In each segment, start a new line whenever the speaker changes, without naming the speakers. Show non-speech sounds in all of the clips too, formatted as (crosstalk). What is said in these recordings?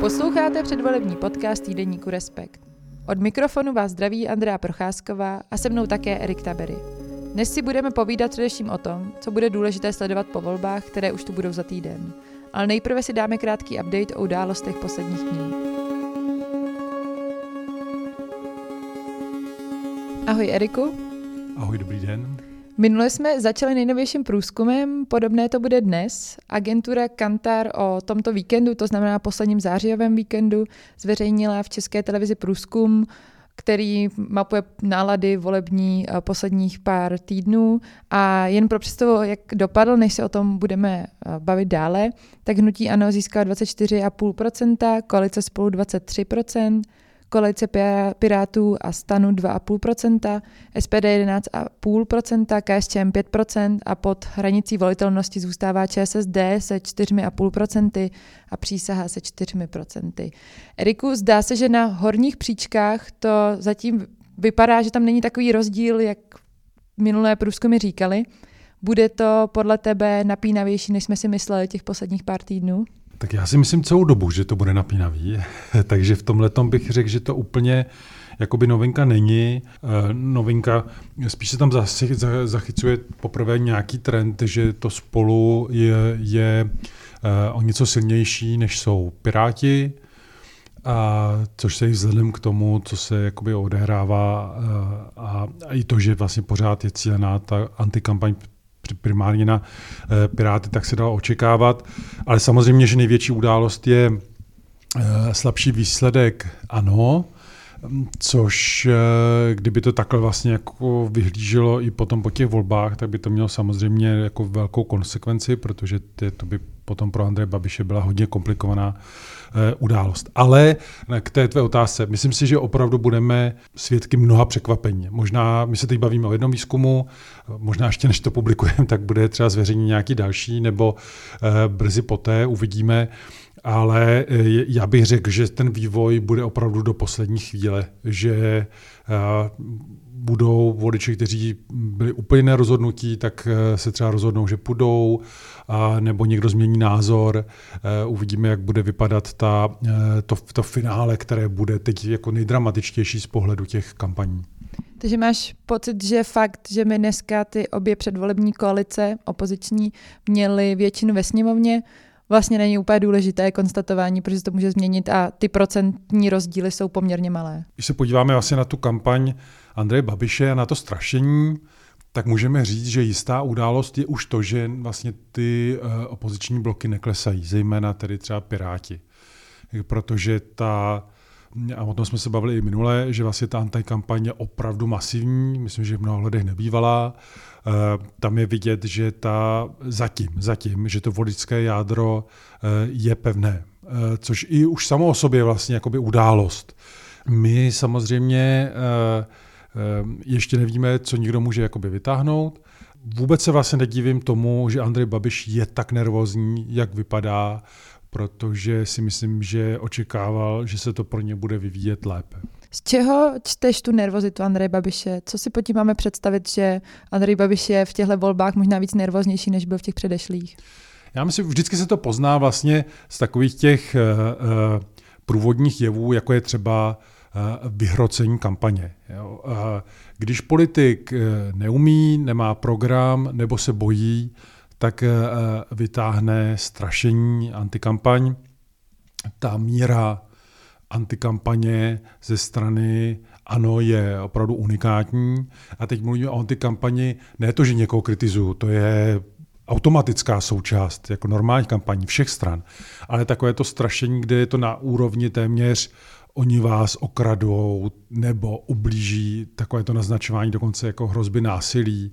Posloucháte předvolební podcast týdeníku Respekt. Od mikrofonu vás zdraví Andrea Procházková a se mnou také Erik Tabery. Dnes si budeme povídat především o tom, co bude důležité sledovat po volbách, které už tu budou za týden. Ale nejprve si dáme krátký update o událostech posledních dní. Ahoj Eriku.
Ahoj, dobrý den.
Minule jsme začali nejnovějším průzkumem, podobné to bude dnes. Agentura Kantar o tomto víkendu, to znamená posledním zářijovém víkendu, zveřejnila v České televizi průzkum, který mapuje nálady volební eh, posledních pár týdnů. A jen pro představu, jak dopadl, než se o tom budeme eh, bavit dále, tak hnutí ANO získalo 24,5%, koalice spolu 23%, koalice Pirátů a Stanu 2,5%, SPD 11,5%, KSČM 5% a pod hranicí volitelnosti zůstává ČSSD se 4,5% a přísaha se 4%. Eriku, zdá se, že na horních příčkách to zatím vypadá, že tam není takový rozdíl, jak minulé průzkumy říkali. Bude to podle tebe napínavější, než jsme si mysleli těch posledních pár týdnů?
Tak já si myslím celou dobu, že to bude napínavý, (laughs) takže v tomhle bych řekl, že to úplně jakoby novinka není. Eh, novinka, spíš se tam zachycuje poprvé nějaký trend, že to spolu je, je eh, o něco silnější, než jsou Piráti, a což se i vzhledem k tomu, co se jakoby odehrává eh, a, a i to, že vlastně pořád je cílená ta antikampaň primárně na eh, Piráty, tak se dalo očekávat. Ale samozřejmě, že největší událost je eh, slabší výsledek ano, což eh, kdyby to takhle vlastně jako vyhlíželo i potom po těch volbách, tak by to mělo samozřejmě jako velkou konsekvenci, protože to by potom pro Andreje Babiše byla hodně komplikovaná Eh, událost. Ale k té tvé otázce, myslím si, že opravdu budeme svědky mnoha překvapení. Možná, my se teď bavíme o jednom výzkumu, možná ještě než to publikujeme, (laughs) tak bude třeba zveřejnit nějaký další, nebo eh, brzy poté uvidíme, ale eh, já bych řekl, že ten vývoj bude opravdu do poslední chvíle, že budou voliči, kteří byli úplně nerozhodnutí, tak eh, se třeba rozhodnou, že půjdou, a nebo někdo změní názor. Eh, uvidíme, jak bude vypadat ta, eh, to, to finále, které bude teď jako nejdramatičtější z pohledu těch kampaní.
Takže máš pocit, že fakt, že my dneska ty obě předvolební koalice opoziční měly většinu ve sněmovně, vlastně není úplně důležité konstatování, protože to může změnit a ty procentní rozdíly jsou poměrně malé.
Když se podíváme vlastně na tu kampaň Andreje Babiše a na to strašení, tak můžeme říct, že jistá událost je už to, že vlastně ty uh, opoziční bloky neklesají, zejména tedy třeba Piráti. Protože ta, a o tom jsme se bavili i minule, že vlastně ta antikampaň je opravdu masivní, myslím, že v mnoha hledech nebývalá. Uh, tam je vidět, že ta zatím, zatím, že to voličské jádro uh, je pevné, uh, což i už samo o sobě vlastně jakoby událost. My samozřejmě ještě nevíme, co nikdo může jakoby vytáhnout. Vůbec se vlastně nedivím tomu, že Andrej Babiš je tak nervózní, jak vypadá, protože si myslím, že očekával, že se to pro ně bude vyvíjet lépe.
Z čeho čteš tu nervozitu Andreje Babiše? Co si pod tím máme představit, že Andrej Babiš je v těchto volbách možná víc nervóznější, než byl v těch předešlých?
Já myslím, vždycky se to pozná vlastně z takových těch uh, průvodních jevů, jako je třeba Eh, vyhrocení kampaně. Když politik neumí, nemá program nebo se bojí, tak vytáhne strašení, antikampaň. Ta míra antikampaně ze strany ano, je opravdu unikátní. A teď mluvíme o antikampani, ne to, že někoho kritizuju, to je automatická součást jako normální kampaní všech stran, ale takové to strašení, kde je to na úrovni téměř oni vás okradou nebo ublíží, takové to naznačování dokonce jako hrozby násilí,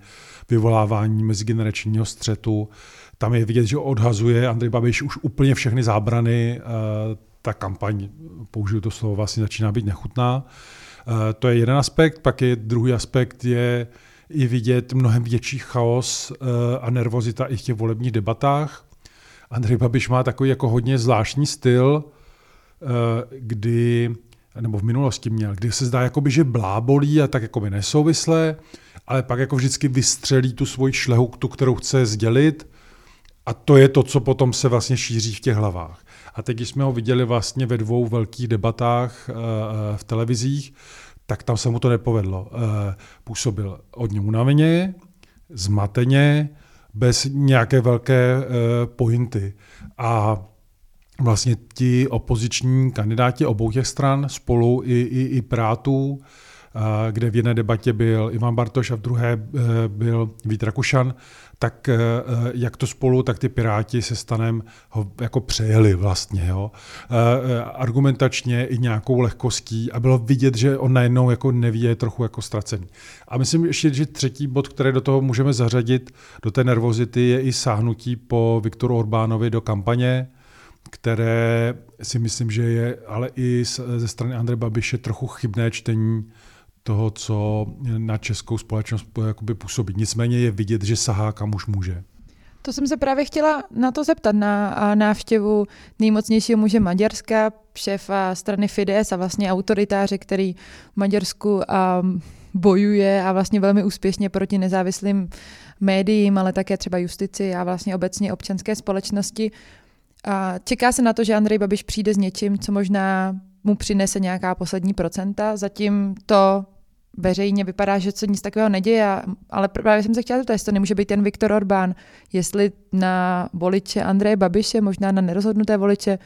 vyvolávání mezigeneračního střetu. Tam je vidět, že odhazuje Andrej Babiš už úplně všechny zábrany, eh, ta kampaň, použiju to slovo, vlastně začíná být nechutná. Eh, to je jeden aspekt, pak je druhý aspekt je i vidět mnohem větší chaos eh, a nervozita i v těch volebních debatách. Andrej Babiš má takový jako hodně zvláštní styl, Eh, kdy, nebo v minulosti měl, kdy se zdá, jakoby, že blábolí a tak jakoby nesouvisle, ale pak jako vždycky vystřelí tu svoji šlehu, tu, kterou chce sdělit A to je to, co potom se vlastně šíří v těch hlavách. A teď, když jsme ho viděli vlastně ve dvou velkých debatách v televizích, tak tam se mu to nepovedlo. Působil hodně unaveně, zmateně, bez nějaké velké pointy. A vlastně ti opoziční kandidáti obou těch stran spolu i, i, i Pirátů, kde v jedné debatě byl Ivan Bartoš a v druhé byl Vít Rakušan, tak e, jak to spolu, tak ty Piráti se stanem ho jako přejeli vlastně. Jo. E, argumentačně i nějakou lehkostí a bylo vidět, že on najednou jako neví, je trochu jako ztracený. A myslím ještě, že třetí bod, který do toho můžeme zařadit, do té nervozity, je i sáhnutí po Viktoru Orbánovi do kampaně, které si myslím, že je ale i ze strany Andreje Babiše trochu chybné čtení toho, co na českou společnost jakoby působí. Nicméně je vidět, že sahá kam už může.
To jsem se právě chtěla na to zeptat, na návštěvu nejmocnějšího muže Maďarska, šéfa strany Fides a vlastně autoritáře, který v Maďarsku um, bojuje a vlastně velmi úspěšně proti nezávislým médiím, ale také třeba justici a vlastně obecně občanské společnosti. A čeká se na to, že Andrej Babiš přijde s něčím, co možná mu přinese nějaká poslední procenta. Zatím to veřejně vypadá, že se nic takového neděje, ale právě jsem se chtěla zeptat, jestli to nemůže být ten Viktor Orbán, jestli na voliče Andreje Babiše, možná na nerozhodnuté voliče,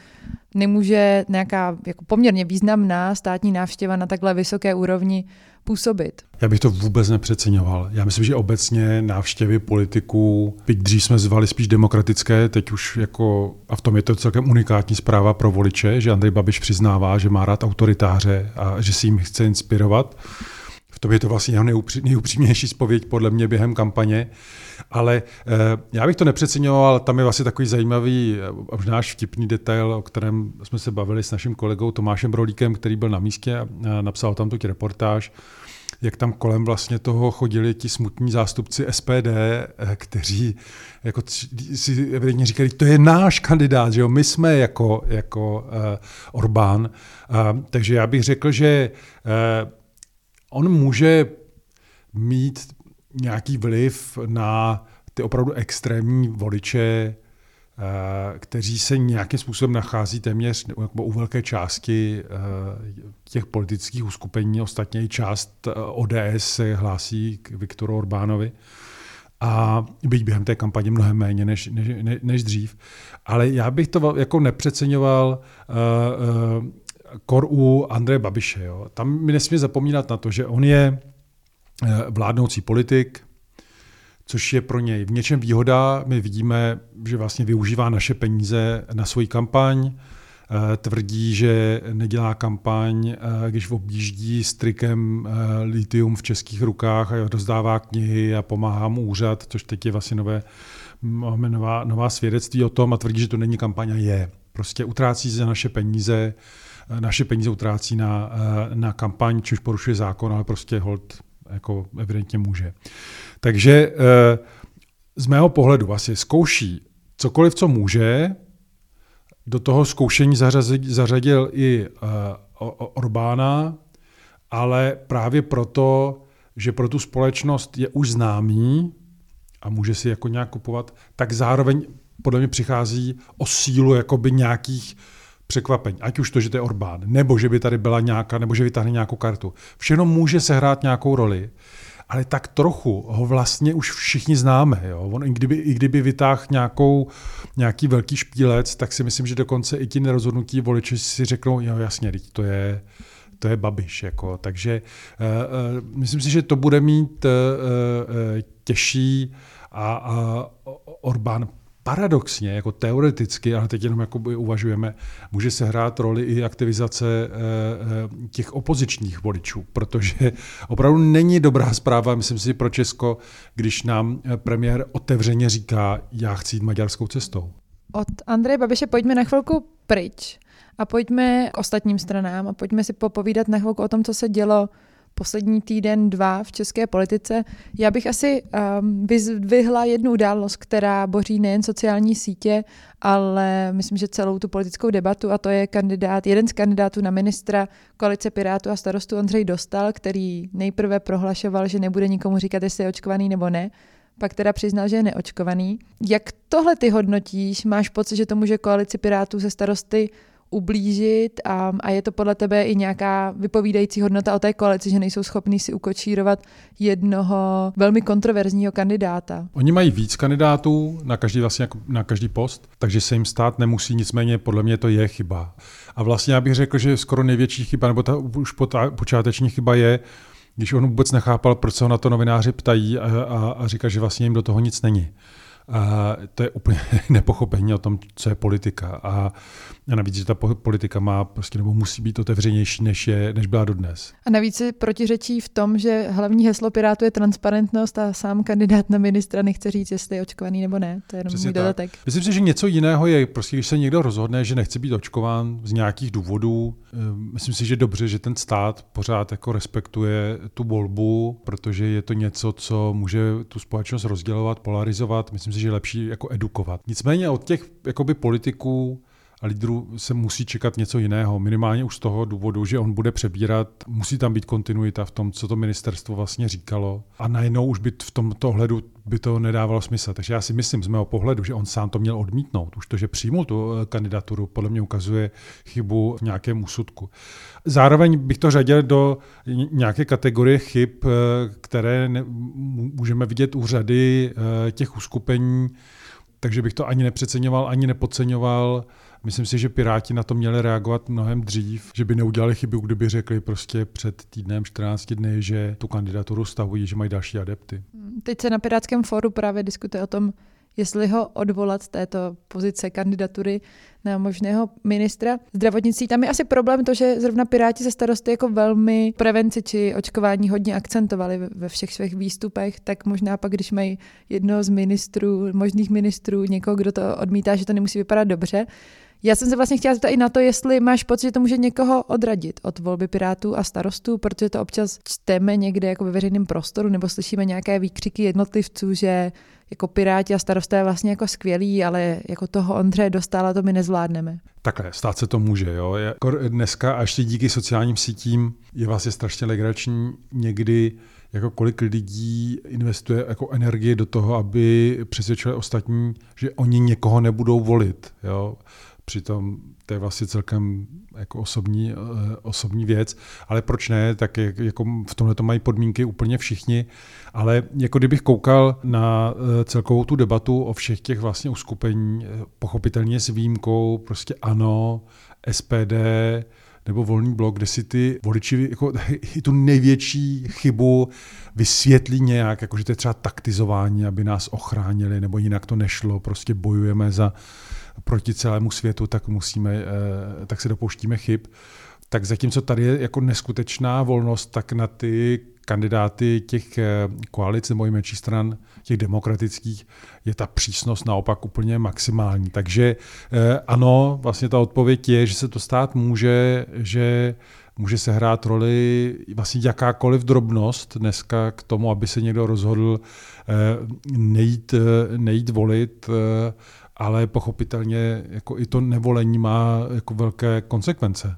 nemůže nějaká jako poměrně významná státní návštěva na takhle vysoké úrovni působit.
Já bych to vůbec nepřeceňoval. Já myslím, že obecně návštěvy politiků, byť dřív jsme zvali spíš demokratické, teď už jako, a v tom je to celkem unikátní zpráva pro voliče, že Andrej Babiš přiznává, že má rád autoritáře a že si jim chce inspirovat. V tom je to vlastně jeho nejupřímnější spověď podle mě během kampaně. Ale eh, já bych to nepřeceňoval, tam je vlastně takový zajímavý, eh, možná až vtipný detail, o kterém jsme se bavili s naším kolegou Tomášem Brolíkem, který byl na místě a napsal tam tu reportáž jak tam kolem vlastně toho chodili ti smutní zástupci SPD, eh, kteří jako si evidentně říkali, to je náš kandidát, že jo? my jsme jako, jako uh, Orbán. Uh, takže já bych řekl, že uh, on může mít nějaký vliv na ty opravdu extrémní voliče, eh, kteří se nějakým způsobem nachází téměř jako u velké části eh, těch politických uskupení. Ostatně i část eh, ODS se hlásí k Viktoru Orbánovi. A byť během té kampaně mnohem méně než, než, než dřív. Ale já bych to jako nepřeceňoval kor u Andreje Babiše. Jo. Tam mi nesmí zapomínat na to, že on je Eh, vládnoucí politik, což je pro něj v něčem výhoda. My vidíme, že vlastně využívá naše peníze na svoji kampaň, eh, tvrdí, že nedělá kampaň, eh, když objíždí s trikem litium v českých rukách a rozdává knihy a pomáhá mu úřad, což teď je vlastně nové, nová, nová svědectví o tom a tvrdí, že to není kampaň a je. Prostě utrácí za naše peníze, naše peníze utrácí na, na kampaň, což porušuje zákon, ale prostě hold jako evidentně může. Takže eh, z mého pohledu vlastně zkouší cokoliv, co může, do toho zkoušení zařadil, zařadil i uh, Orbána, ale právě proto, že pro tu společnost je už známý a může si jako nějak kupovat, tak zároveň podle mě přichází o sílu jakoby nějakých překvapení. Ať už to, že to je Orbán, nebo že by tady byla nějaká, nebo že vytáhne nějakou kartu. Všechno může sehrát nějakou roli, ale tak trochu ho vlastně už všichni známe. Jo? On, i kdyby, i kdyby vytáhl nějakou, nějaký velký špílec, tak si myslím, že dokonce i ti nerozhodnutí voliči si řeknou, jo jasně, to je, to je Babiš. Jako. Takže uh, uh, myslím si, že to bude mít uh, uh, těžší a, a Orbán paradoxně, jako teoreticky, ale teď jenom jakoby uvažujeme, může se hrát roli i aktivizace eh, eh, těch opozičních voličů, protože opravdu není dobrá zpráva, myslím si, pro Česko, když nám eh, premiér otevřeně říká, já chci jít maďarskou cestou.
Od Andreje Babiše pojďme na chvilku pryč a pojďme k ostatním stranám a pojďme si popovídat na chvilku o tom, co se dělo poslední týden, dva v české politice. Já bych asi um, vyzvihla jednu událost, která boří nejen sociální sítě, ale myslím, že celou tu politickou debatu a to je kandidát, jeden z kandidátů na ministra koalice Pirátů a starostu Ondřej Dostal, který nejprve prohlašoval, že nebude nikomu říkat, jestli je očkovaný nebo ne. pak teda přiznal, že je neočkovaný. Jak tohle ty hodnotíš? Máš pocit, že to může koalici Pirátů se starosty ublížit a, a je to podle tebe i nějaká vypovídající hodnota o té koalici, že nejsou schopní si ukočírovat jednoho velmi kontroverzního kandidáta.
Oni mají víc kandidátů na každý, vlastně jako na každý post, takže se jim stát nemusí, nicméně podle mě to je chyba. A vlastně já bych řekl, že skoro největší chyba, nebo ta už počáteční chyba je, když on vůbec nechápal, proč se ho na to novináři ptají a, a, a říká, že vlastně jim do toho nic není. A to je úplně (laughs) nepochopení o tom, co je politika. A, a navíc, že ta politika má prostě nebo musí být otevřenější, než, je, než byla dodnes.
A navíc se protiřečí v tom, že hlavní heslo Pirátu je transparentnost a sám kandidát na ministra nechce říct, jestli je očkovaný nebo ne. To je jenom můj dodatek.
Myslím si, že něco jiného je, prostě, když se někdo rozhodne, že nechce být očkován z nějakých důvodů. Ehm, myslím si, že dobře, že ten stát pořád jako respektuje tu volbu, protože je to něco, co může tu společnost rozdělovat, polarizovat. Myslím si, že je lepší jako edukovat. Nicméně od těch jakoby politiků lídrů se musí čekat něco jiného. Minimálně už z toho důvodu, že on bude přebírat, musí tam být kontinuita v tom, co to ministerstvo vlastně říkalo. A najednou už by v tomto ohledu by to nedávalo smysl. Takže já si myslím z mého pohledu, že on sám to měl odmítnout. Už to, že přijmul tu eh, kandidaturu, podle mě ukazuje chybu v nějakém úsudku. Zároveň bych to řadil do nějaké kategorie chyb, eh, které můžeme vidět u řady eh, těch uskupení, takže bych to ani nepřeceňoval, ani nepodceňoval. Myslím si, že Piráti na to měli reagovat mnohem dřív, že by neudělali chybu, kdyby řekli prostě před týdnem, 14 dny, že tu kandidaturu stavují, že mají další adepty.
Teď se na Pirátském fóru právě diskutuje o tom, jestli ho odvolat z této pozice kandidatury na možného ministra zdravotnictví. Tam je asi problém to, že zrovna Piráti se starosty jako velmi prevenci či očkování hodně akcentovali ve všech svých výstupech, tak možná pak, když mají jednoho z ministrů, možných ministrů, někoho, kdo to odmítá, že to nemusí vypadat dobře, já jsem se vlastně chtěla zeptat i na to, jestli máš pocit, že to může někoho odradit od volby Pirátů a starostů, protože to občas čteme někde jako ve veřejném prostoru nebo slyšíme nějaké výkřiky jednotlivců, že jako Piráti a starosté je vlastně jako skvělí, ale jako toho Ondřeje dostala, to my nezvládneme.
Takhle, stát se to může. Jo. Jako dneska a ještě díky sociálním sítím je vlastně strašně legrační někdy jako kolik lidí investuje jako energie do toho, aby přesvědčili ostatní, že oni někoho nebudou volit. Jo. Přitom to je vlastně celkem jako osobní, eh, osobní věc, ale proč ne, tak jako v tomhle to mají podmínky úplně všichni, ale jako kdybych koukal na eh, celkovou tu debatu o všech těch vlastně uskupení, eh, pochopitelně s výjimkou prostě ano, SPD, nebo volný blok, kde si ty voliči jako, (laughs) i tu největší chybu vysvětlí nějak, jako že to je třeba taktizování, aby nás ochránili, nebo jinak to nešlo, prostě bojujeme za proti celému světu, tak musíme, eh, tak se dopouštíme chyb. Tak zatímco tady je jako neskutečná volnost, tak na ty kandidáty těch eh, koalic nebo i menších stran, těch demokratických, je ta přísnost naopak úplně maximální. Takže eh, ano, vlastně ta odpověď je, že se to stát může, že může se hrát roli vlastně jakákoliv drobnost dneska k tomu, aby se někdo rozhodl nejít, nejít volit ale pochopitelně jako i to nevolení má jako velké konsekvence.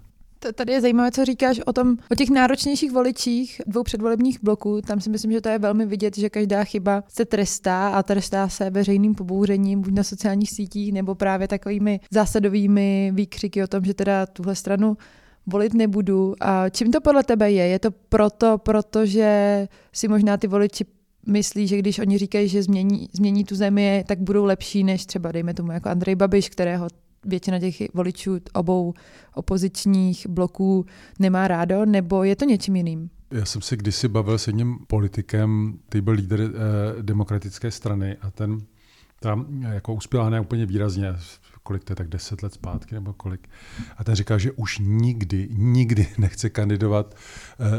Tady je zajímavé, co říkáš o, tom, o těch náročnějších voličích dvou předvolebních bloků. Tam si myslím, že to je velmi vidět, že každá chyba se trestá a trestá se veřejným pobouřením, buď na sociálních sítích, nebo právě takovými zásadovými výkřiky o tom, že teda tuhle stranu volit nebudu. A čím to podle tebe je? Je to proto, protože si možná ty voliči myslí, že když oni říkají, že změní, změní tu zemi, tak budou lepší než třeba, dejme tomu, jako Andrej Babiš, kterého většina těch voličů obou opozičních bloků nemá rádo, nebo je to něčím jiným?
Já jsem se kdysi bavil s jedním politikem, který byl lídr eh, demokratické strany a ten tam jako uspěla ne úplně výrazně, kolik to je, tak deset let zpátky nebo kolik. A ten říkal, že už nikdy, nikdy (laughs) nechce kandidovat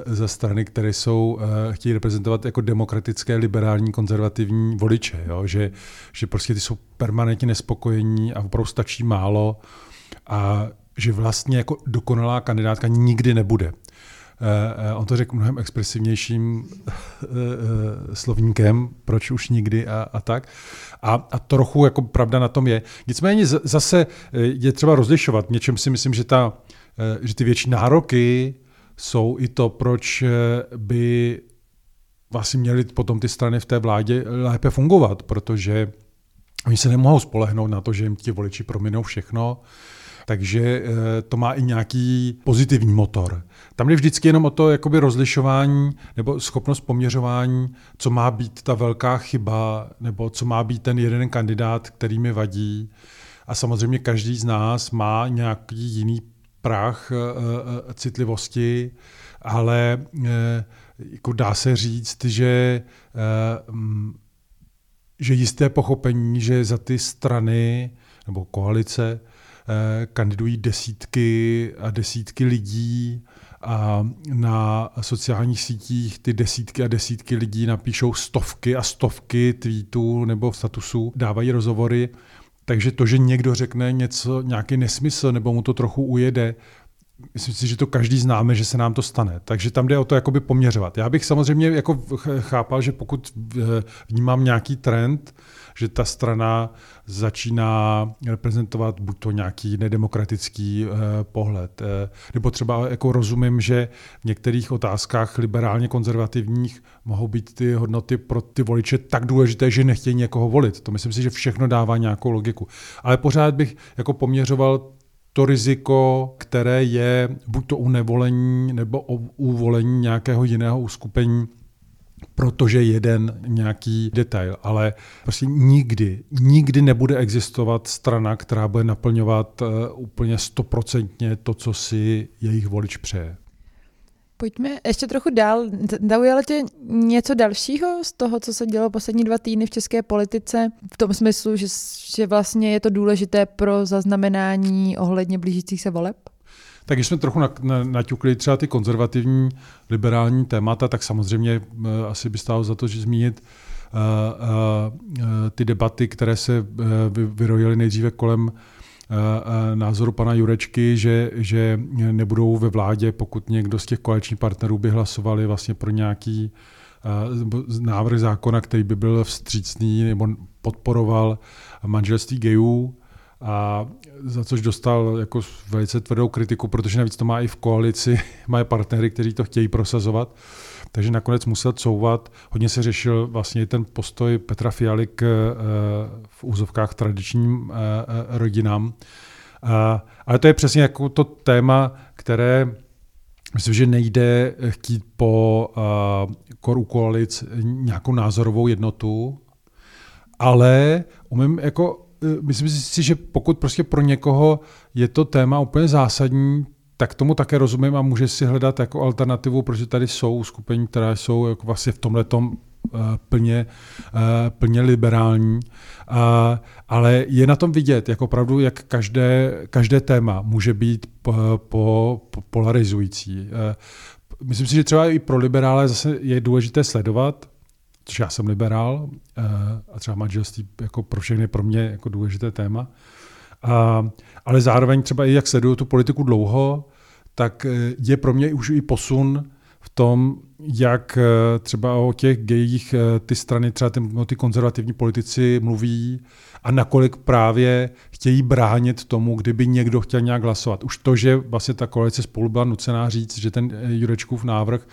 uh, za strany, které jsou, uh, chtějí reprezentovat jako demokratické, liberální, konzervativní voliče. Jo? Že, že prostě ty jsou permanentně nespokojení a opravdu stačí málo a že vlastně jako dokonalá kandidátka nikdy nebude. Uh, on to řekl mnohem expresivnějším uh, slovníkem, proč už nikdy a, a tak. A, a trochu jako pravda na tom je. Nicméně zase je třeba rozlišovat. Něčem si myslím, že, ta, že ty větší nároky jsou i to, proč by vlastně měly potom ty strany v té vládě lépe fungovat, protože oni se nemohou spolehnout na to, že jim ti voliči prominou všechno, takže eh, to má i nějaký pozitivní motor. Tam je vždycky jenom o to jakoby rozlišování nebo schopnost poměřování, co má být ta velká chyba, nebo co má být ten jeden kandidát, který mi vadí. A samozřejmě každý z nás má nějaký jiný prach uh, citlivosti, ale jako dá se říct, že, uh, že jisté pochopení, že za ty strany nebo koalice kandidují desítky a desítky lidí a na sociálních sítích ty desítky a desítky lidí napíšou stovky a stovky tweetů nebo statusů, dávají rozhovory, takže to, že někdo řekne něco, nějaký nesmysl, nebo mu to trochu ujede, myslím si, že to každý známe, že se nám to stane. Takže tam jde o to jakoby poměřovat. Já bych samozřejmě jako chápal, že pokud vnímám nějaký trend, že ta strana začíná reprezentovat buď to nějaký nedemokratický eh, pohled, eh, nebo třeba jako rozumím, že v některých otázkách liberálně konzervativních mohou být ty hodnoty pro ty voliče tak důležité, že nechtějí někoho volit. To myslím si, že všechno dává nějakou logiku. Ale pořád bych jako poměřoval to riziko, které je buď to u nevolení nebo u uvolení nějakého jiného uskupení protože jeden nějaký detail, ale prostě nikdy, nikdy nebude existovat strana, která bude naplňovat uh, úplně stoprocentně to, co si jejich volič přeje.
Pojďme ještě trochu dál. Zaujalo tě něco dalšího z toho, co se dělo poslední dva týdny v české politice? V tom smyslu, že, že vlastně je to důležité pro zaznamenání ohledně blížících se voleb?
Tak když jsme trochu naťukli třeba ty konzervativní liberální témata, tak samozřejmě uh, asi by stálo za to, že zmínit uh, uh, ty debaty, které se vyrojily nejdříve kolem názoru pana Jurečky, že, že nebudou ve vládě, pokud někdo z těch koaličních partnerů by hlasovali vlastně pro nějaký návrh zákona, který by byl vstřícný nebo podporoval manželství gayů a za což dostal jako velice tvrdou kritiku, protože navíc to má i v koalici, (laughs) má partnery, kteří to chtějí prosazovat. Takže nakonec musel couvat. Hodně se řešil vlastně ten postoj Petra Fialy k eh, v úzovkách tradičním eh, eh, rodinám. Ale to je přesně jako to téma, které myslím, že nejde chtít po koru koalic nějakou názorovou jednotu, ale umím jako myslím si, že pokud prostě pro někoho je to téma úplně zásadní, tak tomu také rozumím a může si hledat jako alternativu, protože tady jsou skupiny, které jsou jako vlastně v tomhle tom eh, plně, eh, plně liberální, ale je na tom vidět, jako opravdu, jak každé, každé téma může být po, po polarizující. Myslím si, že třeba i pro liberále zase je důležité sledovat, což já jsem liberál eh, a třeba manželství jako pro všechny pro mě jako důležité téma. A, ale zároveň třeba i jak sleduju tu politiku dlouho, tak eh, je pro mě už i posun v tom, jak eh, třeba o těch gejích ty strany, třeba ty, no, ty konzervativní politici mluví a nakolik právě chtějí bránit tomu, kdyby někdo chtěl nějak hlasovat. Už to, že vlastně ta koalice spolu byla nucená říct, že ten Jurečkův návrh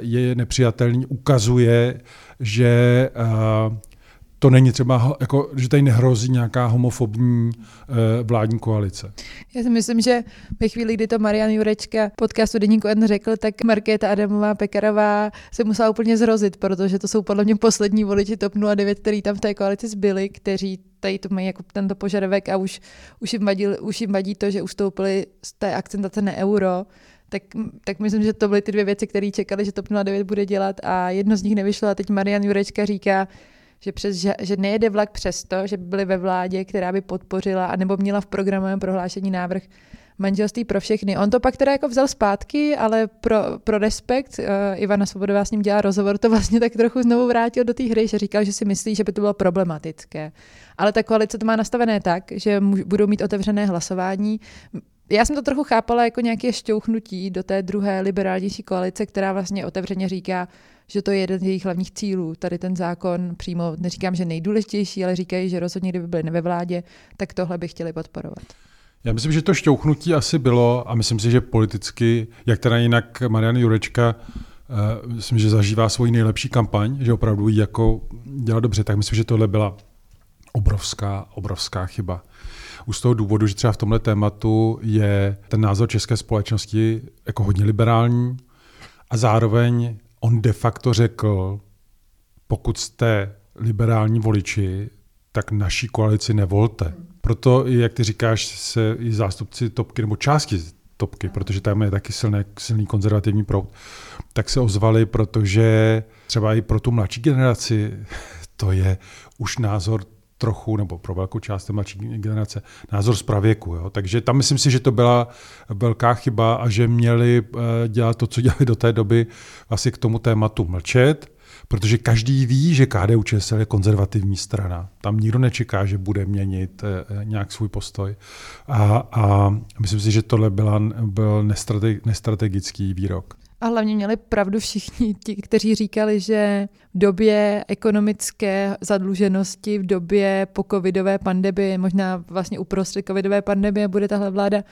je nepřijatelný, ukazuje, že eh, to není třeba, jako, že tady nehrozí nějaká homofobní uh, vládní koalice.
Já si myslím, že ve chvíli, kdy to Marian Jurečka podcastu Deníku N řekl, tak Markéta Adamová Pekarová se musela úplně zrozit, protože to jsou podle mě poslední voliči TOP 09, který tam v té koalici zbyli, kteří tady to mají jako tento požadavek a už, už, jim vadí, už jim vadí to, že ustoupili z té akcentace na euro tak, tak myslím, že to byly ty dvě věci, které čekali, že TOP 09 bude dělat a jedno z nich nevyšlo a teď Marian Jurečka říká, že, přes, že, že nejede vlak přesto, že by byli ve vládě, která by podpořila, anebo měla v programovém prohlášení návrh manželství pro všechny. On to pak teda jako vzal zpátky, ale pro, pro respekt, uh, Ivana Svobodová s ním dělá rozhovor, to vlastně tak trochu znovu vrátil do té hry, že říkal, že si myslí, že by to bylo problematické. Ale ta koalice to má nastavené tak, že budou mít otevřené hlasování já jsem to trochu chápala jako nějaké šťouchnutí do té druhé liberálnější koalice, která vlastně otevřeně říká, že to je jeden z jejich hlavních cílů. Tady ten zákon přímo, neříkám, že nejdůležitější, ale říkají, že rozhodně, kdyby byli ve vládě, tak tohle by chtěli podporovat.
Já myslím, že to šťouchnutí asi bylo a myslím si, že politicky, jak teda jinak Marian Jurečka myslím, že zažívá svoji nejlepší kampaň, že opravdu jí jako dělá dobře, tak myslím, že tohle byla obrovská, obrovská chyba. Už z toho důvodu, že třeba v tomhle tématu je ten názor české společnosti jako hodně liberální a zároveň on de facto řekl, pokud jste liberální voliči, tak naší koalici nevolte. Proto, jak ty říkáš, se i zástupci topky, nebo části topky, protože tam je taky silný, silný konzervativní proud, tak se ozvali, protože třeba i pro tu mladší generaci to je už názor trochu, nebo pro velkou část mladší generace, názor z pravěku. Jo? Takže tam myslím si, že to byla velká chyba a že měli eh, dělat to, co (laughs) dělali do té doby, vlastně k tomu tématu mlčet, protože každý ví, že KDU ČSL je konzervativní strana. Tam nikdo nečeká, že bude měnit eh, nějak svůj postoj. A, a myslím si, že tohle byla, byl nestrategický výrok.
A hlavně měli pravdu všichni ti, kteří říkali, že v době ekonomické zadluženosti, v době po covidové pandemie, možná vlastně uprostřed covidové pandemie bude tahle vláda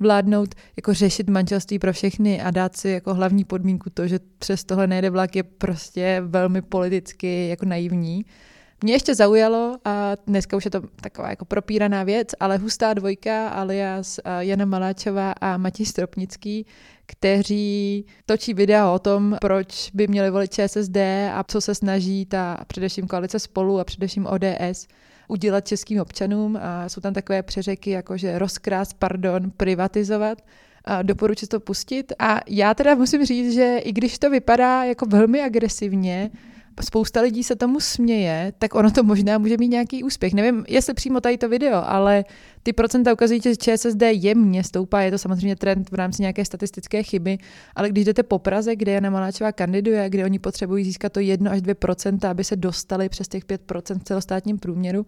vládnout, jako řešit manželství pro všechny a dát si jako hlavní podmínku to, že přes tohle nejde vlak, je prostě velmi politicky jako naivní. Mě ještě zaujalo, a dneska už je to taková jako propíraná věc, ale hustá dvojka alias Jana Maláčová a Matěj Stropnický, kteří točí videa o tom, proč by měli volit ČSSD a co se snaží ta především koalice spolu a především ODS udělat českým občanům. A jsou tam takové přeřeky, jako že rozkrás, pardon, privatizovat. A doporučuji to pustit. A já teda musím říct, že i když to vypadá jako velmi agresivně, spousta lidí se tomu směje, tak ono to možná může mít nějaký úspěch. Nevím, jestli přímo tady to video, ale ty procenta ukazují, že ČSSD jemně stoupá, je to samozřejmě trend v rámci nějaké statistické chyby, ale když jdete po Praze, kde Jana Maláčová kandiduje, kde oni potřebují získat to 1 až 2% aby se dostali přes těch 5 v celostátním průměru,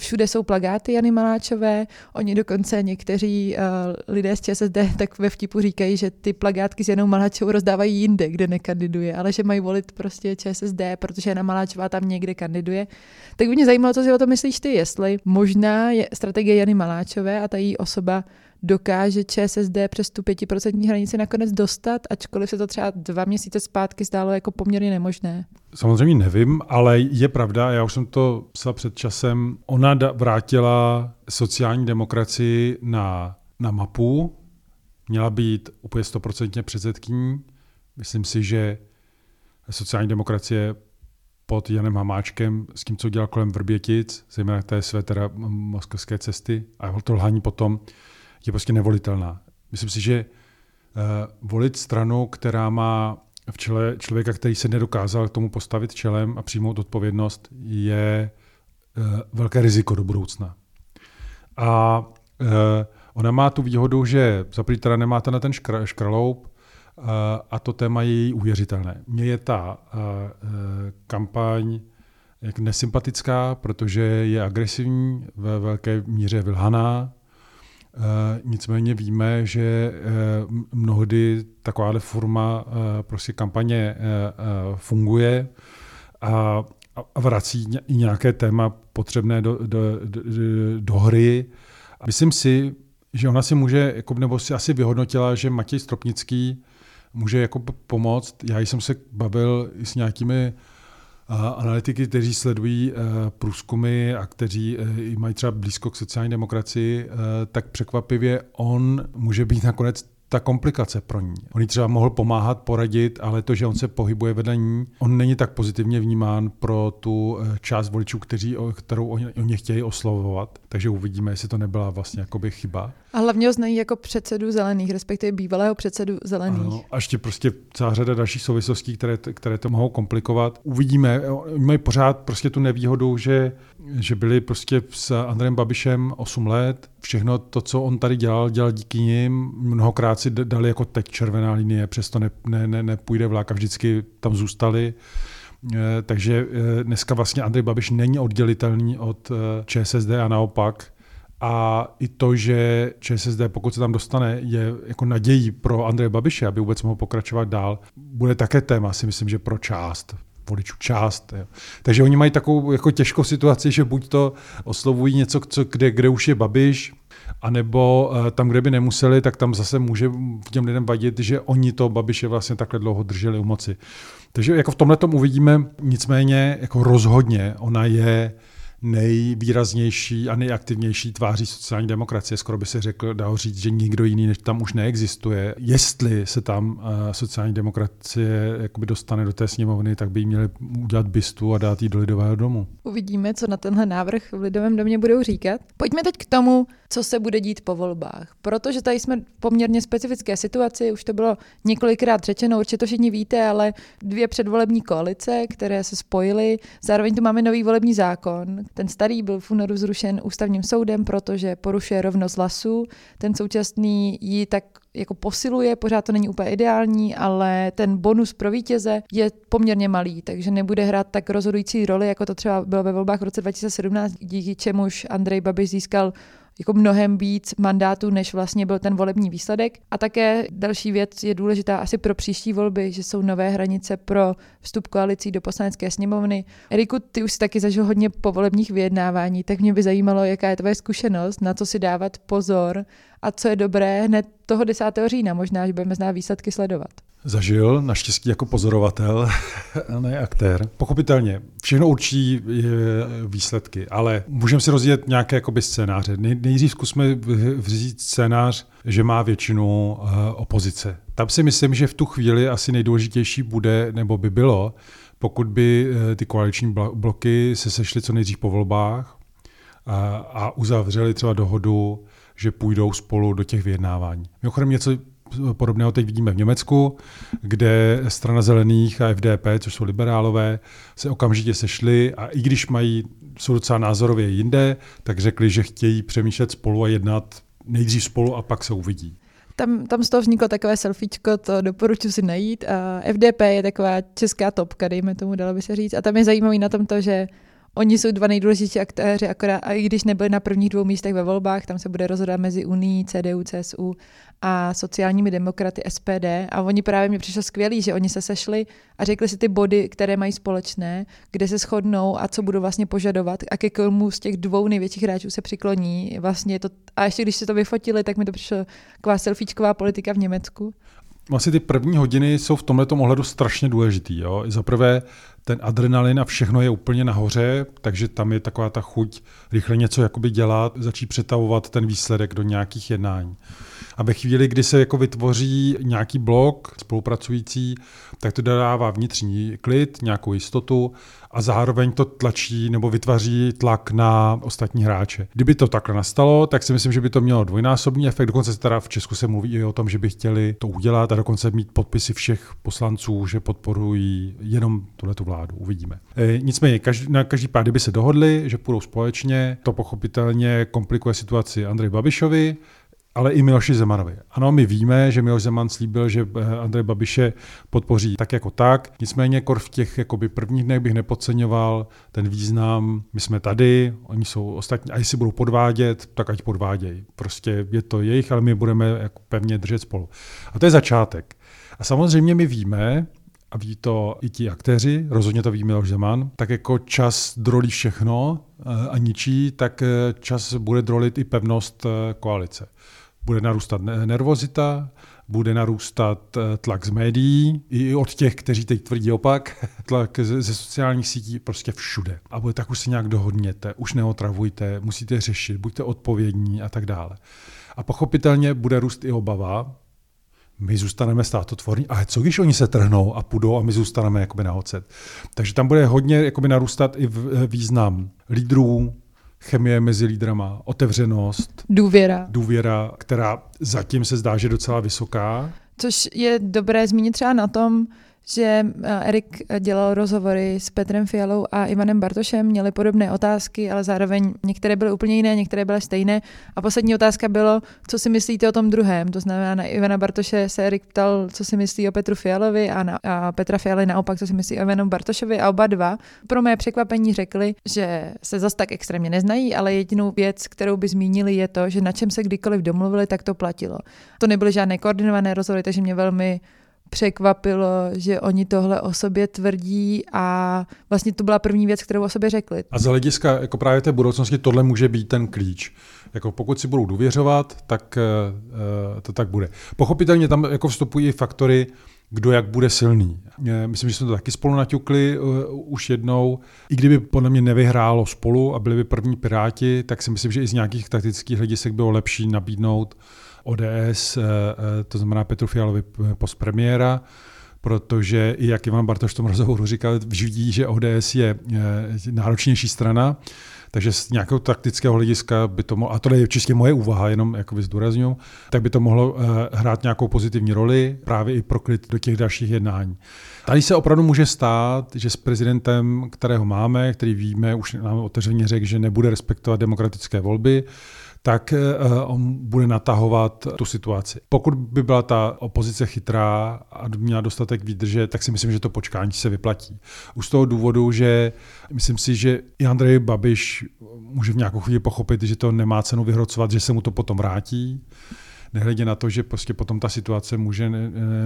Všude jsou plagáty Jany Maláčové, oni dokonce někteří uh, lidé z ČSSD tak ve vtipu říkají, že ty plagátky s Janou Maláčovou rozdávají jinde, kde nekandiduje, ale že mají volit prostě ČSSD, protože Jana Maláčová tam někde kandiduje. Tak by mě zajímalo, co si o tom myslíš ty, jestli možná je strategie Jany Maláčové a ta její osoba dokáže ČSSD přes tu pětiprocentní hranici nakonec dostat, ačkoliv se to třeba dva měsíce zpátky zdálo jako poměrně nemožné?
Samozřejmě nevím, ale je pravda, já už jsem to psal před časem, ona vrátila sociální demokracii na, na mapu, měla být úplně stoprocentně předsedkyní. Myslím si, že sociální pod Janem Hamáčkem s tím, co dělal kolem Vrbětic, zejména té své teda moskevské cesty a to lhaní potom, je prostě nevolitelná. Myslím si, že uh, volit stranu, která má v čele člověka, který se nedokázal k tomu postavit čelem a přijmout odpovědnost, je uh, velké riziko do budoucna. A uh, ona má tu výhodu, že za teda nemáte na ten škr- škraloup, a to téma je její uvěřitelné. Mně je ta kampaň jak nesympatická, protože je agresivní, ve velké míře vylhaná, nicméně víme, že eh, mnohdy takováhle forma eh, prostě kampaně funguje a, a vrací nějaké téma potřebné do, do, do, do hry. Myslím si, že ona si může, jako, nebo si asi vyhodnotila, že Matěj Stropnický může jako pomoct. Já jsem se bavil s nějakými analytiky, kteří sledují eh, průzkumy a kteří eh, mají třeba blízko k sociální demokracii, eh, tak překvapivě on může být nakonec ta komplikace pro ní. On jí třeba mohl pomáhat, poradit, ale to, že on se pohybuje vedle ní, on není tak pozitivně vnímán pro tu eh, část voličů, kteří, kterou oni, oni chtějí oslovovat. Takže uvidíme, jestli to nebyla vlastně jakoby chyba.
A hlavně ho znají jako předsedu zelených, respektive bývalého předsedu zelených. Ano,
a ještě prostě celá řada dalších souvislostí, které, které to mohou komplikovat. Uvidíme. Oni mají pořád prostě tu nevýhodu, že, že byli prostě s Andrejem Babišem 8 let. Všechno to, co on tady dělal, dělal díky nim. Mnohokrát si dali jako teď červená linie, přesto ne, ne, ne, nepůjde vlák a vždycky tam zůstali. Eh, takže eh, dneska vlastně Andrej Babiš není oddělitelný od eh, ČSSD a naopak a i to, že ČSSD, pokud se tam dostane, je jako nadějí pro Andreje Babiše, aby vůbec mohl pokračovat dál, bude také téma, si myslím, že pro část voličů část. Jo. Takže oni mají takovou jako těžkou situaci, že buď to oslovují něco, co, kde, kde už je Babiš, A nebo eh, tam, kde by nemuseli, tak tam zase může těm lidem vadit, že oni to Babiše vlastně takhle dlouho drželi u moci. Takže jako v tomhle tom uvidíme, nicméně jako rozhodně ona je nejvýraznější a nejaktivnější tváří sociální demokracie. Skoro by se řekl, dá říct, že nikdo jiný než tam už neexistuje. Jestli se tam eh, sociální demokracie jakoby dostane do té sněmovny, tak by jí měli udělat bystu a dát jí do lidového domu.
Uvidíme, co na tenhle návrh v lidovém domě budou říkat. Pojďme teď k tomu, co se bude dít po volbách. Protože tady jsme v poměrně specifické situaci, už to bylo několikrát řečeno, určitě to všichni víte, ale dvě předvolební koalice, které se spojily, zároveň tu máme nový volební zákon. Ten starý byl v únoru zrušen ústavním soudem, protože porušuje rovnost hlasů. Ten současný ji tak jako posiluje, pořád to není úplně ideální, ale ten bonus pro vítěze je poměrně malý, takže nebude hrát tak rozhodující roli, jako to třeba bylo ve volbách v roce 2017, díky čemuž Andrej Babiš získal jako mnohem víc mandátů, než vlastně byl ten volební výsledek. A také další věc je důležitá asi pro příští volby, že jsou nové hranice pro vstup koalicí do poslanecké sněmovny. Eriku, ty už si taky zažil hodně povolebních vyjednávání, tak mě by zajímalo, jaká je tvoje zkušenost, na co si dávat pozor a co je dobré hned toho 10. října. Možná, že budeme znát výsledky sledovat
zažil, naštěstí jako pozorovatel, (laughs) a ne aktér. Pochopitelně, všechno určí výsledky, ale můžeme si rozjet nějaké jakoby scénáře. nejdřív zkusme vzít scénář, že má většinu uh, opozice. Tam si myslím, že v tu chvíli asi nejdůležitější bude, nebo by bylo, pokud by uh, ty koaliční bloky se sešly co nejdřív po volbách a, a uzavřeli třeba dohodu, že půjdou spolu do těch vyjednávání. Mimochodem něco podobného teď vidíme v Německu, kde strana zelených a FDP, což jsou liberálové, se okamžitě sešli a i když mají, jsou docela názorově jinde, tak řekli, že chtějí přemýšlet spolu a jednat nejdřív spolu a pak se uvidí.
Tam, tam z toho vzniklo takové selfiečko, to doporučuji si najít. A FDP je taková česká topka, dejme tomu, dalo by se říct. A tam je zajímavý na tom to, že Oni jsou dva nejdůležitější aktéři, akorát, a i když nebyli na prvních dvou místech ve volbách, tam se bude rozhodovat mezi Unii, CDU, CSU a sociálními demokraty SPD. A oni právě mi přišlo skvělý, že oni se sešli a řekli si ty body, které mají společné, kde se shodnou a co budou vlastně požadovat a ke komu z těch dvou největších hráčů se přikloní. Vlastně to, a ještě když se to vyfotili, tak mi to přišlo taková selfiečková politika v Německu.
Vlastně ty první hodiny jsou v tomto ohledu strašně důležitý. Jo? Za prvé ten adrenalin a všechno je úplně nahoře, takže tam je taková ta chuť rychle něco jakoby dělat, začít přetavovat ten výsledek do nějakých jednání. A ve chvíli, kdy se jako vytvoří nějaký blok spolupracující, tak to dodává vnitřní klid, nějakou jistotu a zároveň to tlačí nebo vytváří tlak na ostatní hráče. Kdyby to takhle nastalo, tak si myslím, že by to mělo dvojnásobný efekt. Dokonce teda v Česku se mluví i o tom, že by chtěli to udělat a dokonce mít podpisy všech poslanců, že podporují jenom tuhle tu vládu. Uvidíme. E, nicméně, každý, na každý pád, kdyby se dohodli, že půjdou společně, to pochopitelně komplikuje situaci Andrej Babišovi, ale i Miloši Zemanovi. Ano, my víme, že Miloš Zeman slíbil, že eh, Andrej Babiše podpoří tak jako tak, nicméně kor v těch jakoby prvních dnech bych nepodceňoval ten význam, my jsme tady, oni jsou ostatní, a jestli budou podvádět, tak ať podvádějí. Prostě je to jejich, ale my budeme jako pevně držet spolu. A to je začátek. A samozřejmě my víme, a ví to i ti aktéři, rozhodně to ví Miloš Zeman, tak jako čas drolí všechno eh, a ničí, tak eh, čas bude drolit i pevnost koalice bude narůstat nervozita, bude narůstat eh, tlak z médií, i od těch, kteří teď tvrdí opak, (laughs) tlak ze sociálních sítí, prostě všude. A bude tak už si nějak dohodněte, už neotravujte, musíte řešit, buďte odpovědní a tak dále. A pochopitelně bude růst i obava, my zůstaneme státotvorní, ale co když oni se trhnou a půjdou a my zůstaneme jakoby na ocet. Takže tam bude hodně jakoby narůstat i význam lídrů, chemie mezi lídrama, otevřenost,
důvěra.
důvěra, která zatím se zdá, že je docela vysoká.
Což je dobré zmínit třeba na tom, že eh, Erik dělal rozhovory s Petrem Fialou a Ivanem Bartošem, měli podobné otázky, ale zároveň některé byly úplně jiné, některé byly stejné. A poslední otázka bylo, co si myslíte o tom druhém. To znamená, na Ivana Bartoše se Erik ptal, co si myslí o Petru Fialovi a, na, a Petra Fialy naopak, co si myslí o Ivanu Bartošovi a oba dva pro mé překvapení řekli, že se zas tak extrémně neznají, ale jedinou věc, kterou by zmínili, je to, že na čem se kdykoliv domluvili, tak to platilo. To nebyly žádné koordinované rozhovory, takže mě velmi překvapilo, že oni tohle o sobě tvrdí a vlastně to byla první věc, kterou o sobě řekli.
A z hlediska jako právě té budoucnosti tohle může být ten klíč. Jako pokud si budou důvěřovat, tak to tak bude. Pochopitelně tam jako vstupují faktory, kdo jak bude silný. Myslím, že jsme to taky spolu naťukli uh, už jednou. I kdyby podle mě nevyhrálo spolu a byli by první Piráti, tak si myslím, že i z nějakých taktických hledisek bylo lepší nabídnout uh, uh, to znamená Petru Fialovi post premiéra, protože i jak Ivan Bartoš v tom rozhovoru říkal, vidí, že ODS je náročnější strana, takže z nějakého taktického hlediska by to mohlo, a to je čistě moje úvaha, jenom jako zdůrazňuji, tak by to mohlo hrát nějakou pozitivní roli právě i pro klid do těch dalších jednání. Tady se opravdu může stát, že s prezidentem, kterého máme, který víme, už nám otevřeně řekl, že nebude respektovat demokratické volby, tak eh, on bude natahovat tu situaci. Pokud by byla ta opozice chytrá a měla dostatek výdrže, tak si myslím, že to počkání se vyplatí. Už z toho důvodu, že myslím si, že i Andrej Babiš může v nějakou chvíli pochopit, že to nemá cenu vyhrocovat, že se mu to potom vrátí nehledě na to, že prostě potom ta situace může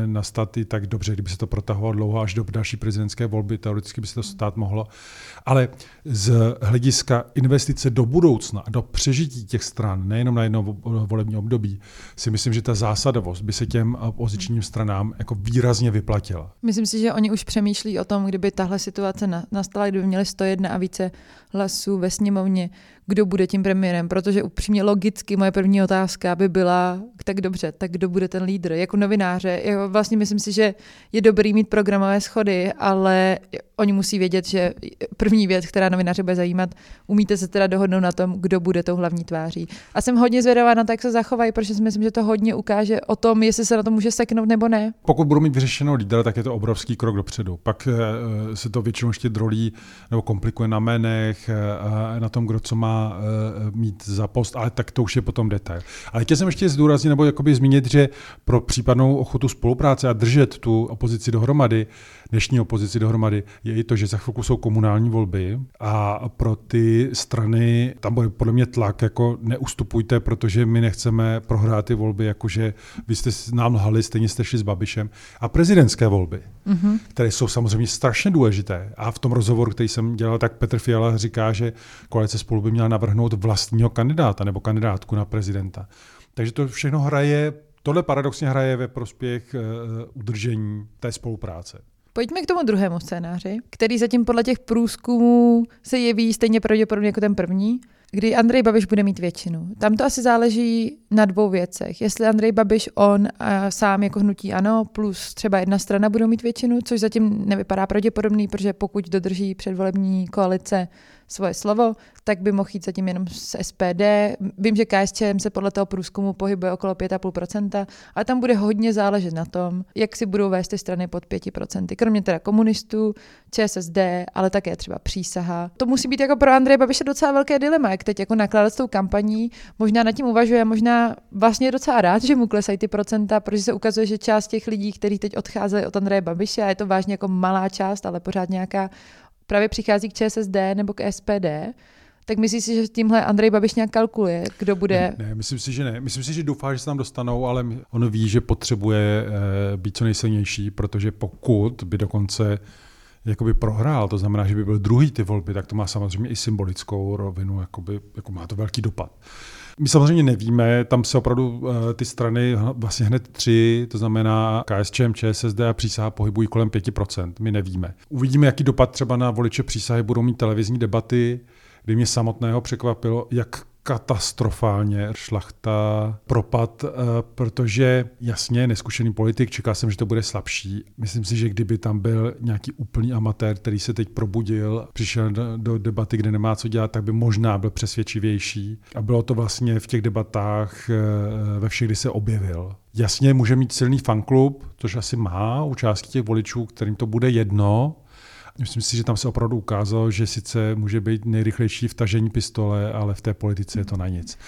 nastat i tak dobře, kdyby se to protahovalo dlouho až do další prezidentské volby, teoreticky by se to stát mohlo. Ale z hlediska investice do budoucna a do přežití těch stran, nejenom na jedno volební období, si myslím, že ta zásadovost by se těm opozičním stranám jako výrazně vyplatila.
Myslím si, že oni už přemýšlí o tom, kdyby tahle situace nastala, kdyby měli 101 a více hlasů ve sněmovně, kdo bude tím premiérem, protože upřímně logicky moje první otázka by byla, tak dobře, tak kdo bude ten lídr? Jako novináře, jako vlastně myslím si, že je dobrý mít programové schody, ale oni musí vědět, že první věc, která novináře bude zajímat, umíte se teda dohodnout na tom, kdo bude tou hlavní tváří. A jsem hodně zvědavá na to, jak se zachovají, protože si myslím, že to hodně ukáže o tom, jestli se na to může seknout nebo ne.
Pokud budou mít vyřešenou lídra, tak je to obrovský krok dopředu. Pak eh, se to většinou ještě drolí nebo komplikuje na jménech, eh, na tom, kdo co má eh, mít za post, ale tak to už je potom detail. Ale chtěl jsem ještě zdůraznit nebo jakoby zmínit, že pro případnou ochotu spolupráce a držet tu opozici dohromady, dnešní opozici dohromady, je i to, že za chvilku jsou komunální volby a pro ty strany tam bude podle mě tlak, jako neustupujte, protože my nechceme prohrát ty volby, jakože vy jste nám lhali, stejně jste šli s Babišem. A prezidentské volby, mm-hmm. které jsou samozřejmě strašně důležité. A v tom rozhovoru, který jsem dělal, tak Petr Fiala říká, že koalice spolu by měla navrhnout vlastního kandidáta nebo kandidátku na prezidenta. Takže to všechno hraje, tohle paradoxně hraje ve prospěch uh, udržení té spolupráce.
Pojďme k tomu druhému scénáři, který zatím podle těch průzkumů se jeví stejně pravděpodobně jako ten první, kdy Andrej Babiš bude mít většinu. Tam to asi záleží na dvou věcech. Jestli Andrej Babiš, on a sám jako hnutí ano, plus třeba jedna strana budou mít většinu, což zatím nevypadá pravděpodobný, protože pokud dodrží předvolební koalice svoje slovo, tak by mohl jít zatím jenom z SPD. Vím, že KSČM se podle toho průzkumu pohybuje okolo 5,5%, ale tam bude hodně záležet na tom, jak si budou vést ty strany pod 5%. Kromě teda komunistů, ČSSD, ale také třeba přísaha. To musí být jako pro Andreje Babiše docela velké dilema, jak teď jako nakládat s tou kampaní. Možná nad tím uvažuje, možná vlastně je docela rád, že mu klesají ty procenta, protože se ukazuje, že část těch lidí, kteří teď odcházeli od Andreje Babiše, a je to vážně jako malá část, ale pořád nějaká právě přichází k ČSSD nebo k SPD, tak myslíš si, že tímhle Andrej Babiš nějak kalkuluje, kdo bude?
Ne, ne, myslím si, že ne. Myslím si, že doufá, že se tam dostanou, ale on ví, že potřebuje uh, být co nejsilnější, protože pokud by dokonce jakoby prohrál, to znamená, že by byl druhý ty volby, tak to má samozřejmě i symbolickou rovinu, jakoby, jako má to velký dopad. My samozřejmě nevíme, tam se opravdu eh, ty strany, vlastně hned tři, to znamená KSČM, ČSSD a přísaha pohybují kolem 5%. My nevíme. Uvidíme, jaký dopad třeba na voliče přísahy budou mít televizní debaty, kdy mě samotného překvapilo, jak katastrofálně šlachta propad, eh, protože jasně, neskušený politik, čekal jsem, že to bude slabší. Myslím si, že kdyby tam byl nějaký úplný amatér, který se teď probudil, přišel do, debaty, kde nemá co dělat, tak by možná byl přesvědčivější. A bylo to vlastně v těch debatách eh, ve všech, kdy se objevil. Jasně, může mít silný fanklub, což asi má u části těch voličů, kterým to bude jedno, Myslím si, že tam se opravdu ukázalo, že sice může být nejrychlejší v tažení pistole, ale v té politice je to na nic.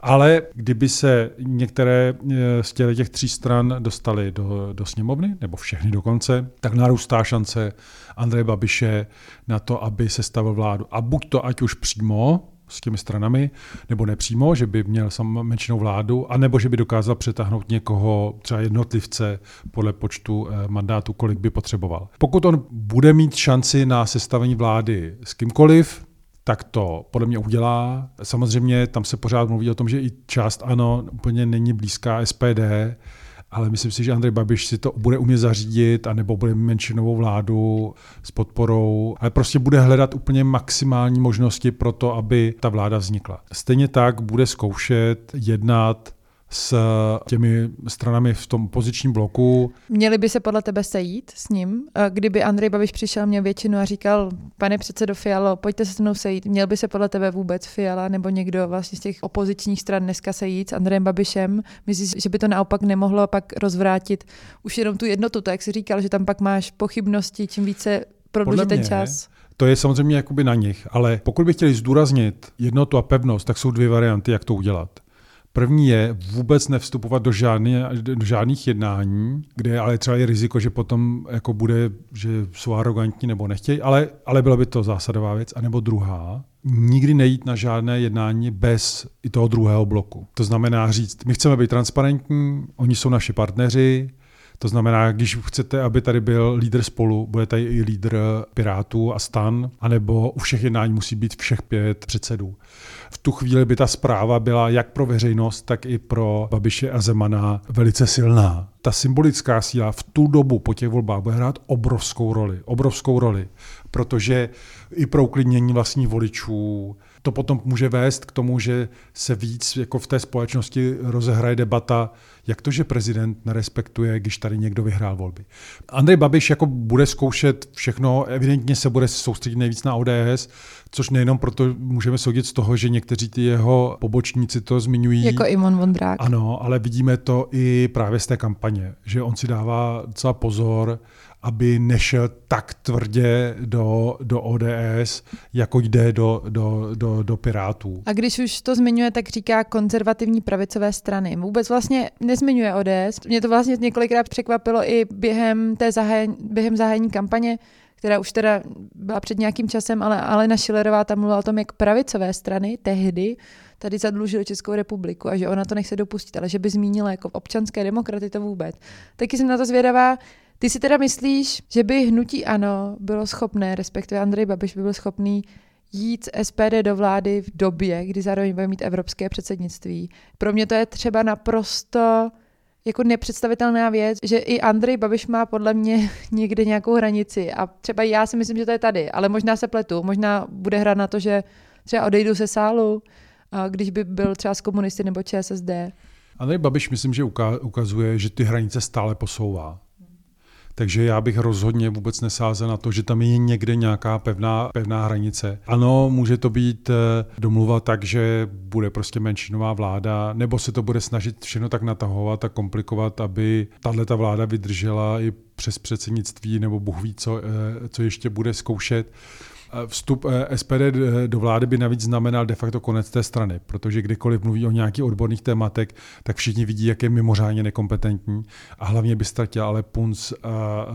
Ale kdyby se některé eh, z těch tří stran dostaly do, do sněmovny, nebo všechny dokonce, tak narůstá šance Andreje Babiše na to, aby se stavil vládu. A buď to ať už přímo, s těmi stranami, nebo nepřímo, že by měl sam menšinou vládu, anebo že by dokázal přetáhnout někoho, třeba jednotlivce, podle počtu eh, mandátů, kolik by potřeboval. Pokud on bude mít šanci na sestavení vlády s kýmkoliv, tak to podle mě udělá. Samozřejmě tam se pořád mluví o tom, že i část ano úplně není blízká SPD, ale myslím si, že Andrej Babiš si to bude umět zařídit, anebo bude menšinovou vládu s podporou, ale prostě bude hledat úplně maximální možnosti pro to, aby ta vláda vznikla. Stejně tak bude zkoušet jednat s těmi stranami v tom pozičním bloku.
Měli by se podle tebe sejít s ním? Kdyby Andrej Babiš přišel, měl většinu a říkal, pane předsedo Fialo, pojďte se s mnou sejít, měl by se podle tebe vůbec Fiala nebo někdo vlastně z těch opozičních stran dneska sejít s Andrejem Babišem? Myslíš, že by to naopak nemohlo pak rozvrátit už jenom tu jednotu, to jak jsi říkal, že tam pak máš pochybnosti, čím více prodloužit ten čas?
To je samozřejmě jakoby na nich, ale pokud by chtěli zdůraznit jednotu a pevnost, tak jsou dvě varianty, jak to udělat. První je vůbec nevstupovat do, žádný, do žádných jednání, kde ale třeba je riziko, že potom jako bude, že jsou arrogantní nebo nechtějí, ale, ale byla by to zásadová věc. A nebo druhá, nikdy nejít na žádné jednání bez i toho druhého bloku. To znamená říct, my chceme být transparentní, oni jsou naši partneři, to znamená, když chcete, aby tady byl lídr spolu, bude tady i lídr Pirátů a stan, anebo u všech jednání musí být všech pět předsedů. V tu chvíli by ta zpráva byla jak pro veřejnost, tak i pro Babiše a Zemana velice silná. Ta symbolická síla v tu dobu po těch volbách bude hrát obrovskou roli. Obrovskou roli, protože i pro uklidnění vlastních voličů, to potom může vést k tomu, že se víc jako v té společnosti rozehraje debata, jak to, že prezident nerespektuje, když tady někdo vyhrál volby. Andrej Babiš jako bude zkoušet všechno, evidentně se bude soustředit nejvíc na ODS, což nejenom proto můžeme soudit z toho, že někteří ty jeho pobočníci to zmiňují.
Jako Imon Vondrák.
Ano, ale vidíme to i právě z té kampaně, že on si dává docela pozor, aby nešel tak tvrdě do, do ODS, jako jde do, do, do, do Pirátů.
A když už to zmiňuje, tak říká konzervativní pravicové strany. Vůbec vlastně nezmiňuje ODS. Mě to vlastně několikrát překvapilo i během té zahájení, během zahájení kampaně, která už teda byla před nějakým časem, ale Alena Šilerová tam mluvila o tom, jak pravicové strany tehdy tady zadlužili Českou republiku a že ona to nechce dopustit, ale že by zmínila jako občanské demokraty to vůbec. Taky jsem na to zvědavá, ty si teda myslíš, že by hnutí ANO bylo schopné, respektive Andrej Babiš by byl schopný jít z SPD do vlády v době, kdy zároveň bude mít evropské předsednictví. Pro mě to je třeba naprosto jako nepředstavitelná věc, že i Andrej Babiš má podle mě (laughs) někde nějakou hranici a třeba já si myslím, že to je tady, ale možná se pletu, možná bude hrát na to, že třeba odejdu se sálu, když by byl třeba z komunisty nebo ČSSD.
Andrej Babiš myslím, že ukazuje, že ty hranice stále posouvá. Takže já bych rozhodně vůbec nesázel na to, že tam je někde nějaká pevná, pevná hranice. Ano, může to být eh, domluva tak, že bude prostě menšinová vláda, nebo se to bude snažit všechno tak natahovat a komplikovat, aby tahle ta vláda vydržela i přes předsednictví, nebo Bůh ví, co, eh, co ještě bude zkoušet. Vstup eh, SPD do vlády by navíc znamenal de facto konec té strany, protože kdykoliv mluví o nějakých odborných tématech, tak všichni vidí, jak je mimořádně nekompetentní a hlavně by ztratil ale punc eh,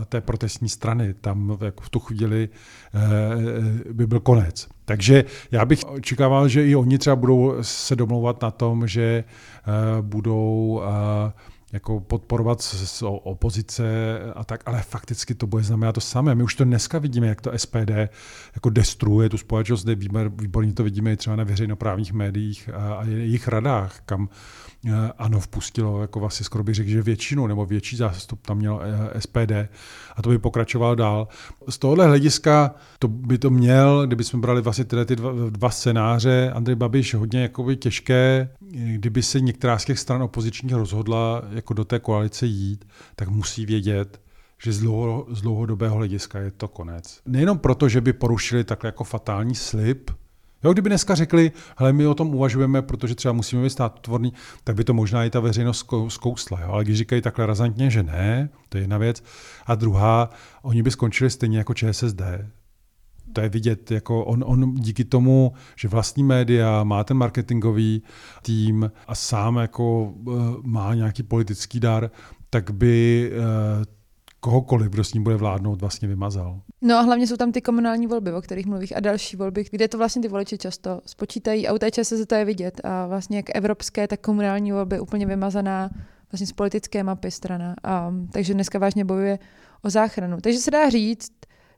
té protestní strany. Tam jako v tu chvíli eh, by byl konec. Takže já bych očekával, že i oni třeba budou se domlouvat na tom, že budou jako podporovat z opozice a tak, ale fakticky to bude znamenat to samé. My už to dneska vidíme, jak to SPD jako destruuje tu společnost, výborně to vidíme i třeba na veřejnoprávních médiích a jejich radách, kam ano, vpustilo, jako vlastně skoro bych řekl, že většinu nebo větší zástup tam mělo eh, SPD a to by pokračoval dál. Z tohohle hlediska to by to měl, kdyby jsme brali vlastně tyhle ty dva, dva scénáře, Andrej Babiš hodně jakoby těžké, kdyby se některá z těch stran opozičních rozhodla jako do té koalice jít, tak musí vědět, že z, dlouho, z dlouhodobého hlediska je to konec. Nejenom proto, že by porušili takhle jako fatální slib, Jo, kdyby dneska řekli, hele, my o tom uvažujeme, protože třeba musíme být státotvorný, tak by to možná i ta veřejnost zkousla. Jo? Ale když říkají takhle razantně, že ne, to je jedna věc. A druhá, oni by skončili stejně jako ČSSD. To je vidět, jako on, on díky tomu, že vlastní média, má ten marketingový tým a sám jako uh, má nějaký politický dar, tak by uh, kohokoliv, kdo s ním bude vládnout, vlastně vymazal.
No a hlavně jsou tam ty komunální volby, o kterých mluvíš, a další volby, kde to vlastně ty voliči často spočítají a u té se to je vidět. A vlastně jak evropské, tak komunální volby úplně vymazaná vlastně z politické mapy strana. A, takže dneska vážně bojuje o záchranu. Takže se dá říct,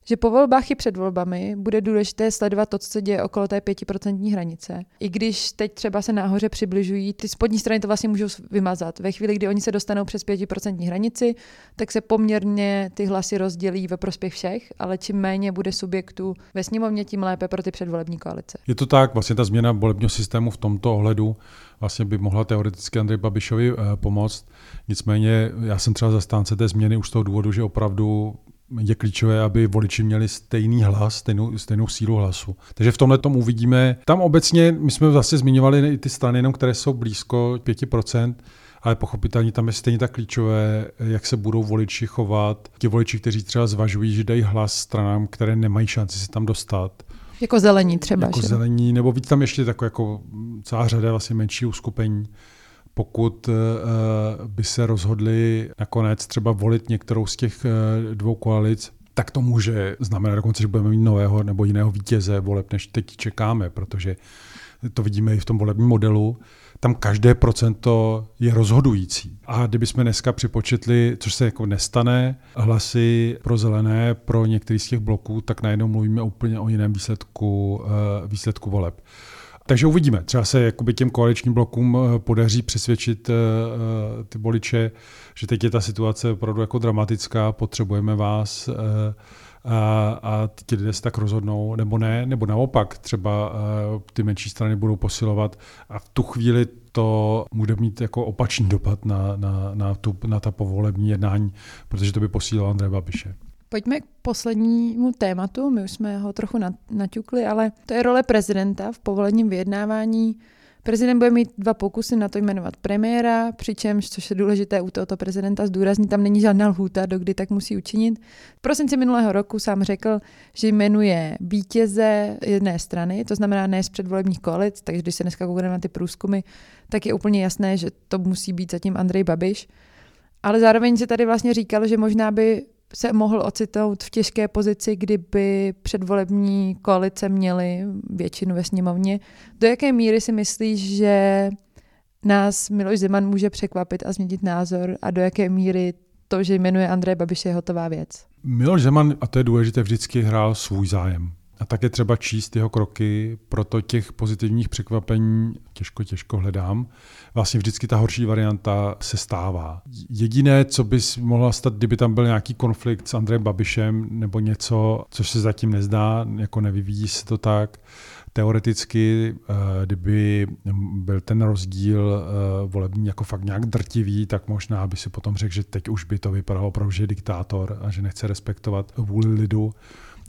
že po volbách i před volbami bude důležité sledovat to, co se děje okolo té pětiprocentní hranice. I když teď třeba se nahoře přibližují, ty spodní strany to vlastně můžou vymazat. Ve chvíli, kdy oni se dostanou přes pětiprocentní hranici, tak se poměrně ty hlasy rozdělí ve prospěch všech, ale čím méně bude subjektů ve sněmovně, tím lépe pro ty předvolební koalice.
Je to tak, vlastně ta změna volebního systému v tomto ohledu vlastně by mohla teoreticky Andrej Babišovi eh, pomoct. Nicméně já jsem třeba zastánce té změny už z toho důvodu, že opravdu je klíčové, aby voliči měli stejný hlas, stejnou, stejnou sílu hlasu. Takže v tomhle tom uvidíme. Tam obecně, my jsme vlastně zmiňovali i ty strany, jenom které jsou blízko 5%, ale pochopitelně tam je stejně tak klíčové, jak se budou voliči chovat. Ti voliči, kteří třeba zvažují, že dají hlas stranám, které nemají šanci se tam dostat.
Jako zelení třeba.
Jako že? zelení, nebo víc tam ještě taková jako celá řada vlastně menší uskupení pokud eh, by se rozhodli nakonec třeba volit některou z těch eh, dvou koalic, tak to může znamenat dokonce, že budeme mít nového nebo jiného vítěze voleb, než teď čekáme, protože to vidíme i v tom volebním modelu, tam každé procento je rozhodující. A kdybychom dneska připočetli, což se jako nestane, hlasy pro zelené, pro některý z těch bloků, tak najednou mluvíme úplně o jiném výsledku, eh, výsledku voleb. Takže uvidíme. Třeba se jakoby těm koaličním blokům eh, podaří přesvědčit eh, eh, ty voliče, že teď je ta situace opravdu jako dramatická, potřebujeme vás a, a ti lidé se tak rozhodnou, nebo ne, nebo naopak třeba ty menší strany budou posilovat a v tu chvíli to může mít jako opačný dopad na, na, na, tu, na ta povolební jednání, protože to by posílilo Andreje Babiše.
Pojďme k poslednímu tématu, my už jsme ho trochu naťukli, ale to je role prezidenta v povolením vyjednávání. Prezident bude mít dva pokusy na to jmenovat premiéra, přičemž, což je důležité u tohoto prezidenta zdůraznit, tam není žádná lhůta, do kdy tak musí učinit. V prosinci minulého roku sám řekl, že jmenuje vítěze jedné strany, to znamená ne z předvolebních koalic, takže když se dneska koukneme na ty průzkumy, tak je úplně jasné, že to musí být zatím Andrej Babiš. Ale zároveň se tady vlastně říkal, že možná by se mohl ocitnout v těžké pozici, kdyby předvolební koalice měly většinu ve sněmovně. Do jaké míry si myslíš, že nás Miloš Zeman může překvapit a změnit názor a do jaké míry to, že jmenuje Andrej Babiš je hotová věc?
Miloš Zeman, a to je důležité, vždycky hrál svůj zájem. A také třeba číst jeho kroky, proto těch pozitivních překvapení těžko, těžko hledám. Vlastně vždycky ta horší varianta se stává. Jediné, co by mohlo stát, kdyby tam byl nějaký konflikt s Andrejem Babišem nebo něco, což se zatím nezdá, jako nevyvíjí se to tak, teoreticky, eh, kdyby byl ten rozdíl eh, volební jako fakt nějak drtivý, tak možná by si potom řekl, že teď už by to vypadalo opravdu, že je diktátor a že nechce respektovat vůli lidu.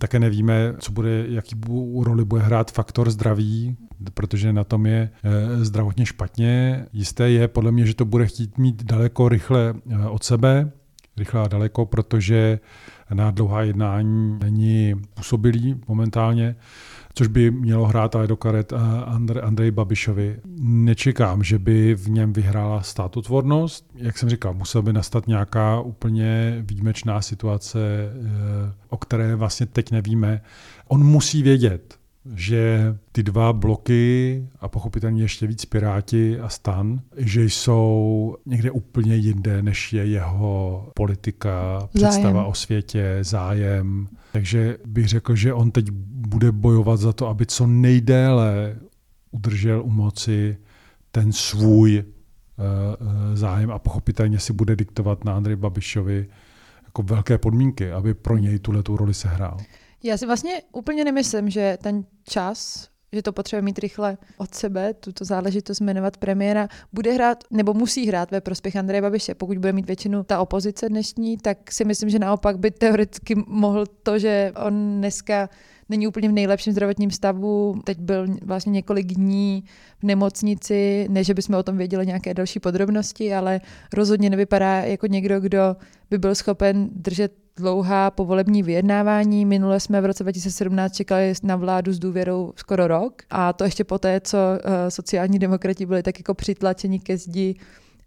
Také nevíme, co bude, jaký roli bude hrát faktor zdraví, protože na tom je eh, zdravotně špatně. Jisté je podle mě, že to bude chtít mít daleko rychle eh, od sebe, rychle a daleko, protože na dlouhá jednání není působilý momentálně což by mělo hrát ale do karet Andrej, Andrej Babišovi. Nečekám, že by v něm vyhrála státotvornost. Jak jsem říkal, musel by nastat nějaká úplně výjimečná situace, eh, o které vlastně teď nevíme. On musí vědět, že ty dva bloky a pochopitelně ještě víc Piráti a Stan, že jsou někde úplně jinde, než je jeho politika, představa zájem. o světě, zájem. Takže bych řekl, že on teď bude bojovat za to, aby co nejdéle udržel u moci ten svůj uh, zájem a pochopitelně si bude diktovat na Andrej Babišovi jako velké podmínky, aby pro něj tuhle tu roli sehrál.
Já si vlastně úplně nemyslím, že ten čas, že to potřebuje mít rychle od sebe, tuto záležitost jmenovat premiéra, bude hrát nebo musí hrát ve prospěch Andreje Babiše. Pokud bude mít většinu ta opozice dnešní, tak si myslím, že naopak by teoreticky mohl to, že on dneska není úplně v nejlepším zdravotním stavu. Teď byl vlastně několik dní v nemocnici, ne, že bychom o tom věděli nějaké další podrobnosti, ale rozhodně nevypadá jako někdo, kdo by byl schopen držet dlouhá povolební vyjednávání. Minule jsme v roce 2017 čekali na vládu s důvěrou skoro rok a to ještě poté, co uh, sociální demokrati byli tak jako přitlačeni ke zdi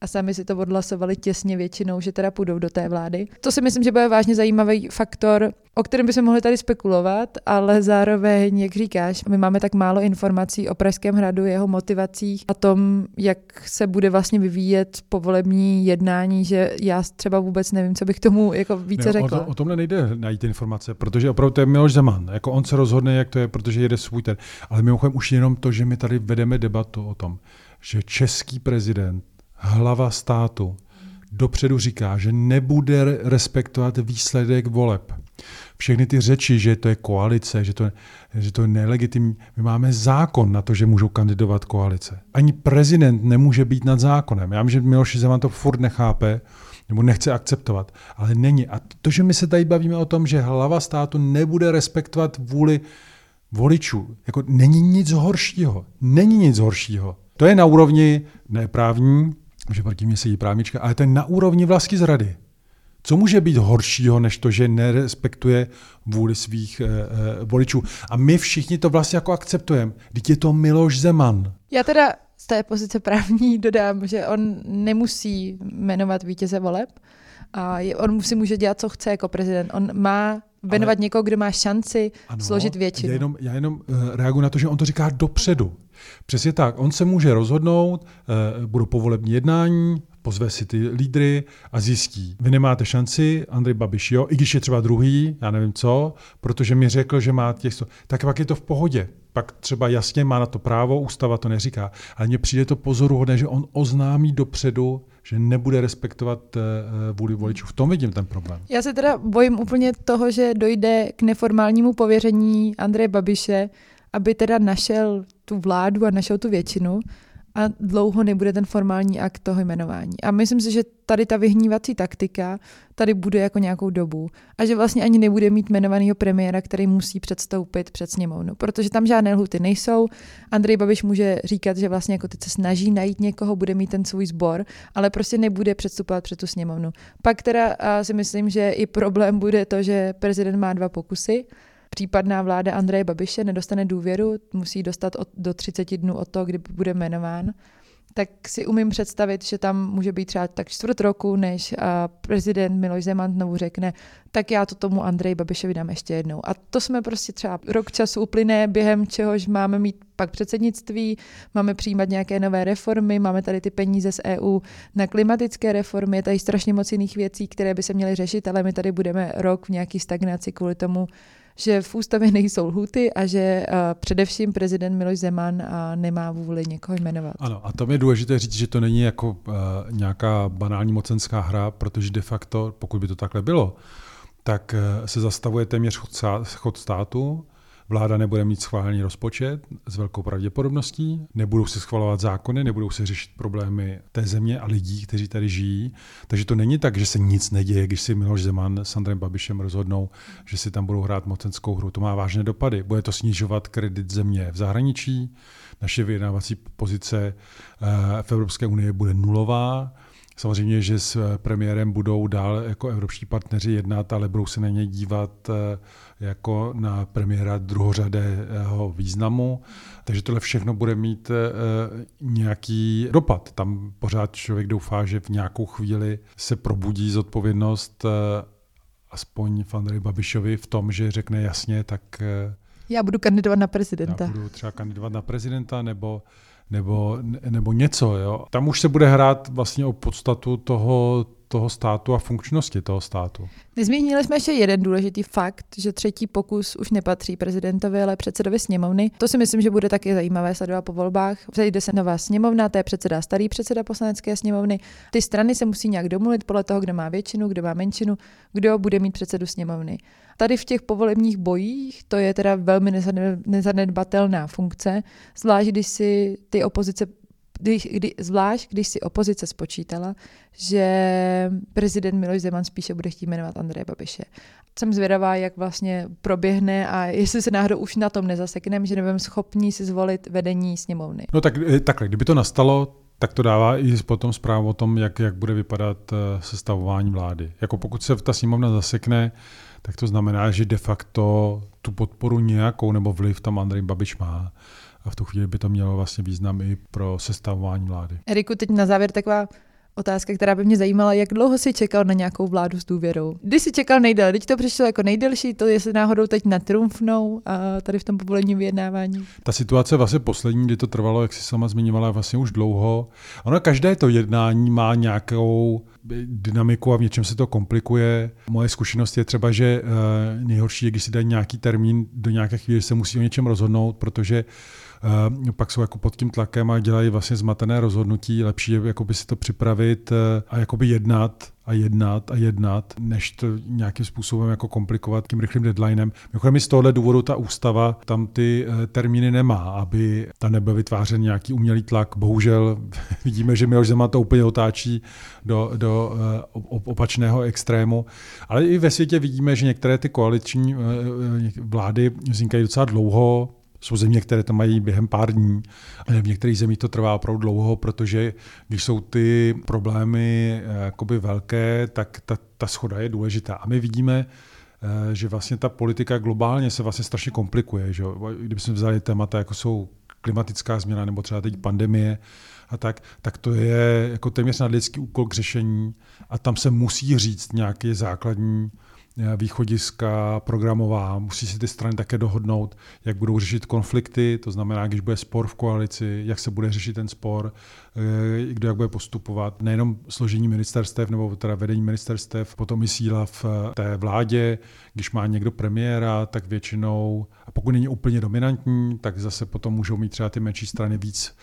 a sami si to odhlasovali těsně většinou, že teda půjdou do té vlády. To si myslím, že bude vážně zajímavý faktor, o kterém bychom mohli tady spekulovat, ale zároveň, jak říkáš, my máme tak málo informací o Pražském hradu, jeho motivacích a tom, jak se bude vlastně vyvíjet povolební jednání, že já třeba vůbec nevím, co bych tomu jako více ne, řekla.
O, to, o tomhle nejde najít informace, protože opravdu to je Miloš Zeman. Jako on se rozhodne, jak to je, protože jede svůj ten. Ale mimochodem už jenom to, že my tady vedeme debatu o tom, že český prezident hlava státu dopředu říká, že nebude respektovat výsledek voleb. Všechny ty řeči, že to je koalice, že to, že to je nelegitimní. My máme zákon na to, že můžou kandidovat koalice. Ani prezident nemůže být nad zákonem. Já myslím, že Miloš Zeman to furt nechápe, nebo nechce akceptovat. Ale není. A to, že my se tady bavíme o tom, že hlava státu nebude respektovat vůli voličů, jako není nic horšího. Není nic horšího. To je na úrovni neprávní, že proti mě sedí právnička, ale to je na úrovni vlastní zrady. Co může být horšího, než to, že nerespektuje vůli svých e, e, voličů? A my všichni to vlastně jako akceptujeme. Teď je to Miloš Zeman.
Já teda z té pozice právní dodám, že on nemusí jmenovat vítěze voleb. A je, on si může dělat, co chce jako prezident. On má jmenovat Ale... někoho, kdo má šanci ano, složit většinu.
Já jenom, já jenom uh, reaguji na to, že on to říká dopředu. Přesně tak. On se může rozhodnout, uh, budou povolební jednání, pozve si ty lídry a zjistí, vy nemáte šanci, Andrej Babiš, jo, i když je třeba druhý, já nevím co, protože mi řekl, že má těch, tak pak je to v pohodě. Pak třeba jasně má na to právo, ústava to neříká. Ale mně přijde to pozoruhodné, že on oznámí dopředu, že nebude respektovat uh, vůli voličů. V tom vidím ten problém.
Já se teda bojím úplně toho, že dojde k neformálnímu pověření Andreje Babiše, aby teda našel tu vládu a našel tu většinu a dlouho nebude ten formální akt toho jmenování. A myslím si, že tady ta vyhnívací taktika tady bude jako nějakou dobu a že vlastně ani nebude mít jmenovaného premiéra, který musí předstoupit před sněmovnu, protože tam žádné lhuty nejsou. Andrej Babiš může říkat, že vlastně jako teď se snaží najít někoho, bude mít ten svůj sbor, ale prostě nebude předstupovat před tu sněmovnu. Pak teda si myslím, že i problém bude to, že prezident má dva pokusy, případná vláda Andreje Babiše nedostane důvěru, musí dostat od, do 30 dnů od toho, kdy bude jmenován, tak si umím představit, že tam může být třeba tak čtvrt roku, než prezident Miloš Zeman znovu řekne, tak já to tomu Andrej Babišovi dám ještě jednou. A to jsme prostě třeba rok času uplyne, během čehož máme mít pak předsednictví, máme přijímat nějaké nové reformy, máme tady ty peníze z EU na klimatické reformy, je tady strašně moc jiných věcí, které by se měly řešit, ale my tady budeme rok v nějaký stagnaci kvůli tomu, že v ústavě nejsou lhuty a že uh, především prezident Miloš Zeman uh, nemá vůli někoho jmenovat.
Ano, a to je důležité říct, že to není jako uh, nějaká banální mocenská hra, protože de facto, pokud by to takhle bylo, tak se zastavuje téměř chod státu, Vláda nebude mít schválený rozpočet s velkou pravděpodobností, nebudou se schvalovat zákony, nebudou se řešit problémy té země a lidí, kteří tady žijí. Takže to není tak, že se nic neděje, když si Miloš Zeman s Andrem Babišem rozhodnou, že si tam budou hrát mocenskou hru. To má vážné dopady. Bude to snižovat kredit země v zahraničí, naše vyjednávací pozice eh, v Evropské unii bude nulová Samozřejmě, že s eh, premiérem budou dál jako evropští partneři jednat, ale budou se na ně dívat eh, jako na premiéra druhořadého významu. Takže tohle všechno bude mít eh, nějaký dopad. Tam pořád člověk doufá, že v nějakou chvíli se probudí zodpovědnost aspoň Andrej Babišovi v tom, že řekne jasně, tak
já budu kandidovat na prezidenta.
Já budu třeba kandidovat na prezidenta, nebo nebo, nebo něco. Jo. Tam už se bude hrát vlastně o podstatu toho, toho státu a funkčnosti toho státu.
Nezmínili jsme ještě jeden důležitý fakt, že třetí pokus už nepatří prezidentovi, ale předsedovi sněmovny. To si myslím, že bude taky zajímavé sledovat po volbách. Vzejde se nová sněmovna, to je předseda starý předseda poslanecké sněmovny. Ty strany se musí nějak domluvit podle toho, kdo má většinu, kdo má menšinu, kdo bude mít předsedu sněmovny. Tady v těch povolebních bojích to je teda velmi nezanedbatelná funkce, zvlášť když si ty opozice když, kdy, zvlášť když si opozice spočítala, že prezident Miloš Zeman spíše bude chtít jmenovat Andreje Babiše. Jsem zvědavá, jak vlastně proběhne a jestli se náhodou už na tom nezasekneme, že nebudeme schopni si zvolit vedení sněmovny.
No tak eh, takhle, kdyby to nastalo, tak to dává i potom zprávu o tom, jak, jak bude vypadat eh, sestavování vlády. Jako pokud se ta sněmovna zasekne, tak to znamená, že de facto tu podporu nějakou nebo vliv tam Andrej Babiš má. A v tu chvíli by to mělo vlastně význam i pro sestavování vlády.
Eriku, teď na závěr taková Otázka, která by mě zajímala, jak dlouho si čekal na nějakou vládu s důvěrou? Kdy jsi čekal nejdéle? Teď to přišlo jako nejdelší, to jestli náhodou teď natrumfnou a tady v tom povolení vyjednávání.
Ta situace vlastně poslední, kdy to trvalo, jak si sama zmiňovala, vlastně už dlouho. Ono každé to jednání má nějakou dynamiku a v něčem se to komplikuje. Moje zkušenost je třeba, že eh, nejhorší je, když si dají nějaký termín do nějaké chvíli, se musí o něčem rozhodnout, protože pak jsou jako pod tím tlakem a dělají vlastně zmatené rozhodnutí. Lepší je jakoby si to připravit uh, a jakoby jednat a jednat a jednat, než to nějakým způsobem jako komplikovat tím rychlým deadlinem. Mimochodem z tohohle důvodu ta ústava tam ty uh, termíny nemá, aby ta nebyl vytvářen nějaký umělý tlak. Bohužel (laughs) vidíme, že Miloš Zeman to úplně otáčí do, do uh, opačného extrému. Ale i ve světě vidíme, že některé ty koaliční vlády vznikají docela dlouho, jsou země, které to mají během pár dní. V některých zemích to trvá opravdu dlouho, protože když jsou ty problémy eh, jakoby velké, tak ta, ta schoda je důležitá. A my vidíme, eh, že vlastně ta politika globálně se vlastně strašně komplikuje. Že? Kdybychom vzali témata, jako jsou klimatická změna nebo třeba teď pandemie a tak, tak to je jako téměř nadlidský úkol k řešení a tam se musí říct nějaký základní východiska programová, musí si ty strany také dohodnout, jak budou řešit konflikty, to znamená, když bude spor v koalici, jak se bude řešit ten spor, eh, kdo jak bude postupovat. Nejenom složení ministerstev nebo teda vedení ministerstev, potom i síla v eh, té vládě, když má někdo premiéra, tak většinou, a pokud není úplně dominantní, tak zase potom můžou mít třeba ty menší strany víc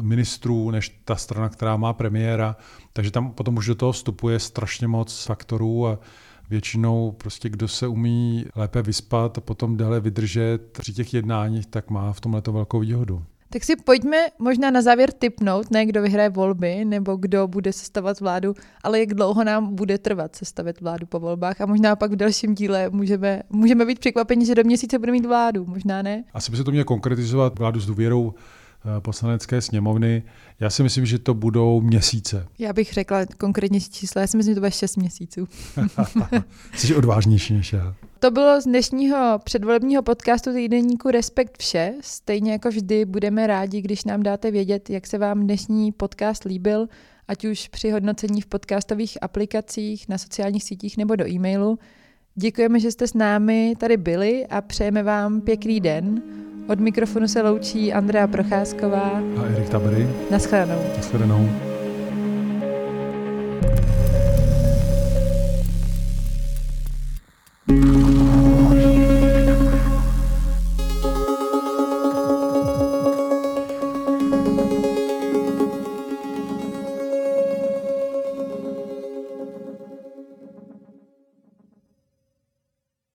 ministrů než ta strana, která má premiéra. Takže tam potom už do toho vstupuje strašně moc faktorů a většinou prostě kdo se umí lépe vyspat a potom déle vydržet při těch jednáních, tak má v tomhle to velkou výhodu.
Tak si pojďme možná na závěr typnout, ne kdo vyhraje volby nebo kdo bude sestavovat vládu, ale jak dlouho nám bude trvat sestavit vládu po volbách a možná pak v dalším díle můžeme, můžeme být překvapeni, že do měsíce bude mít vládu, možná ne?
Asi by se to mělo konkretizovat vládu s důvěrou poslanecké sněmovny. Já si myslím, že to budou měsíce.
Já bych řekla konkrétně číslo, já si myslím, že to bude 6 měsíců. (laughs)
Jsi odvážnější než já.
To bylo z dnešního předvolebního podcastu týdenníku Respekt vše. Stejně jako vždy budeme rádi, když nám dáte vědět, jak se vám dnešní podcast líbil, ať už při hodnocení v podcastových aplikacích, na sociálních sítích nebo do e-mailu. Děkujeme, že jste s námi tady byli a přejeme vám pěkný den. Od mikrofonu se loučí Andrea Procházková
a Erik Tabery.
Naschledanou.
Naschledanou.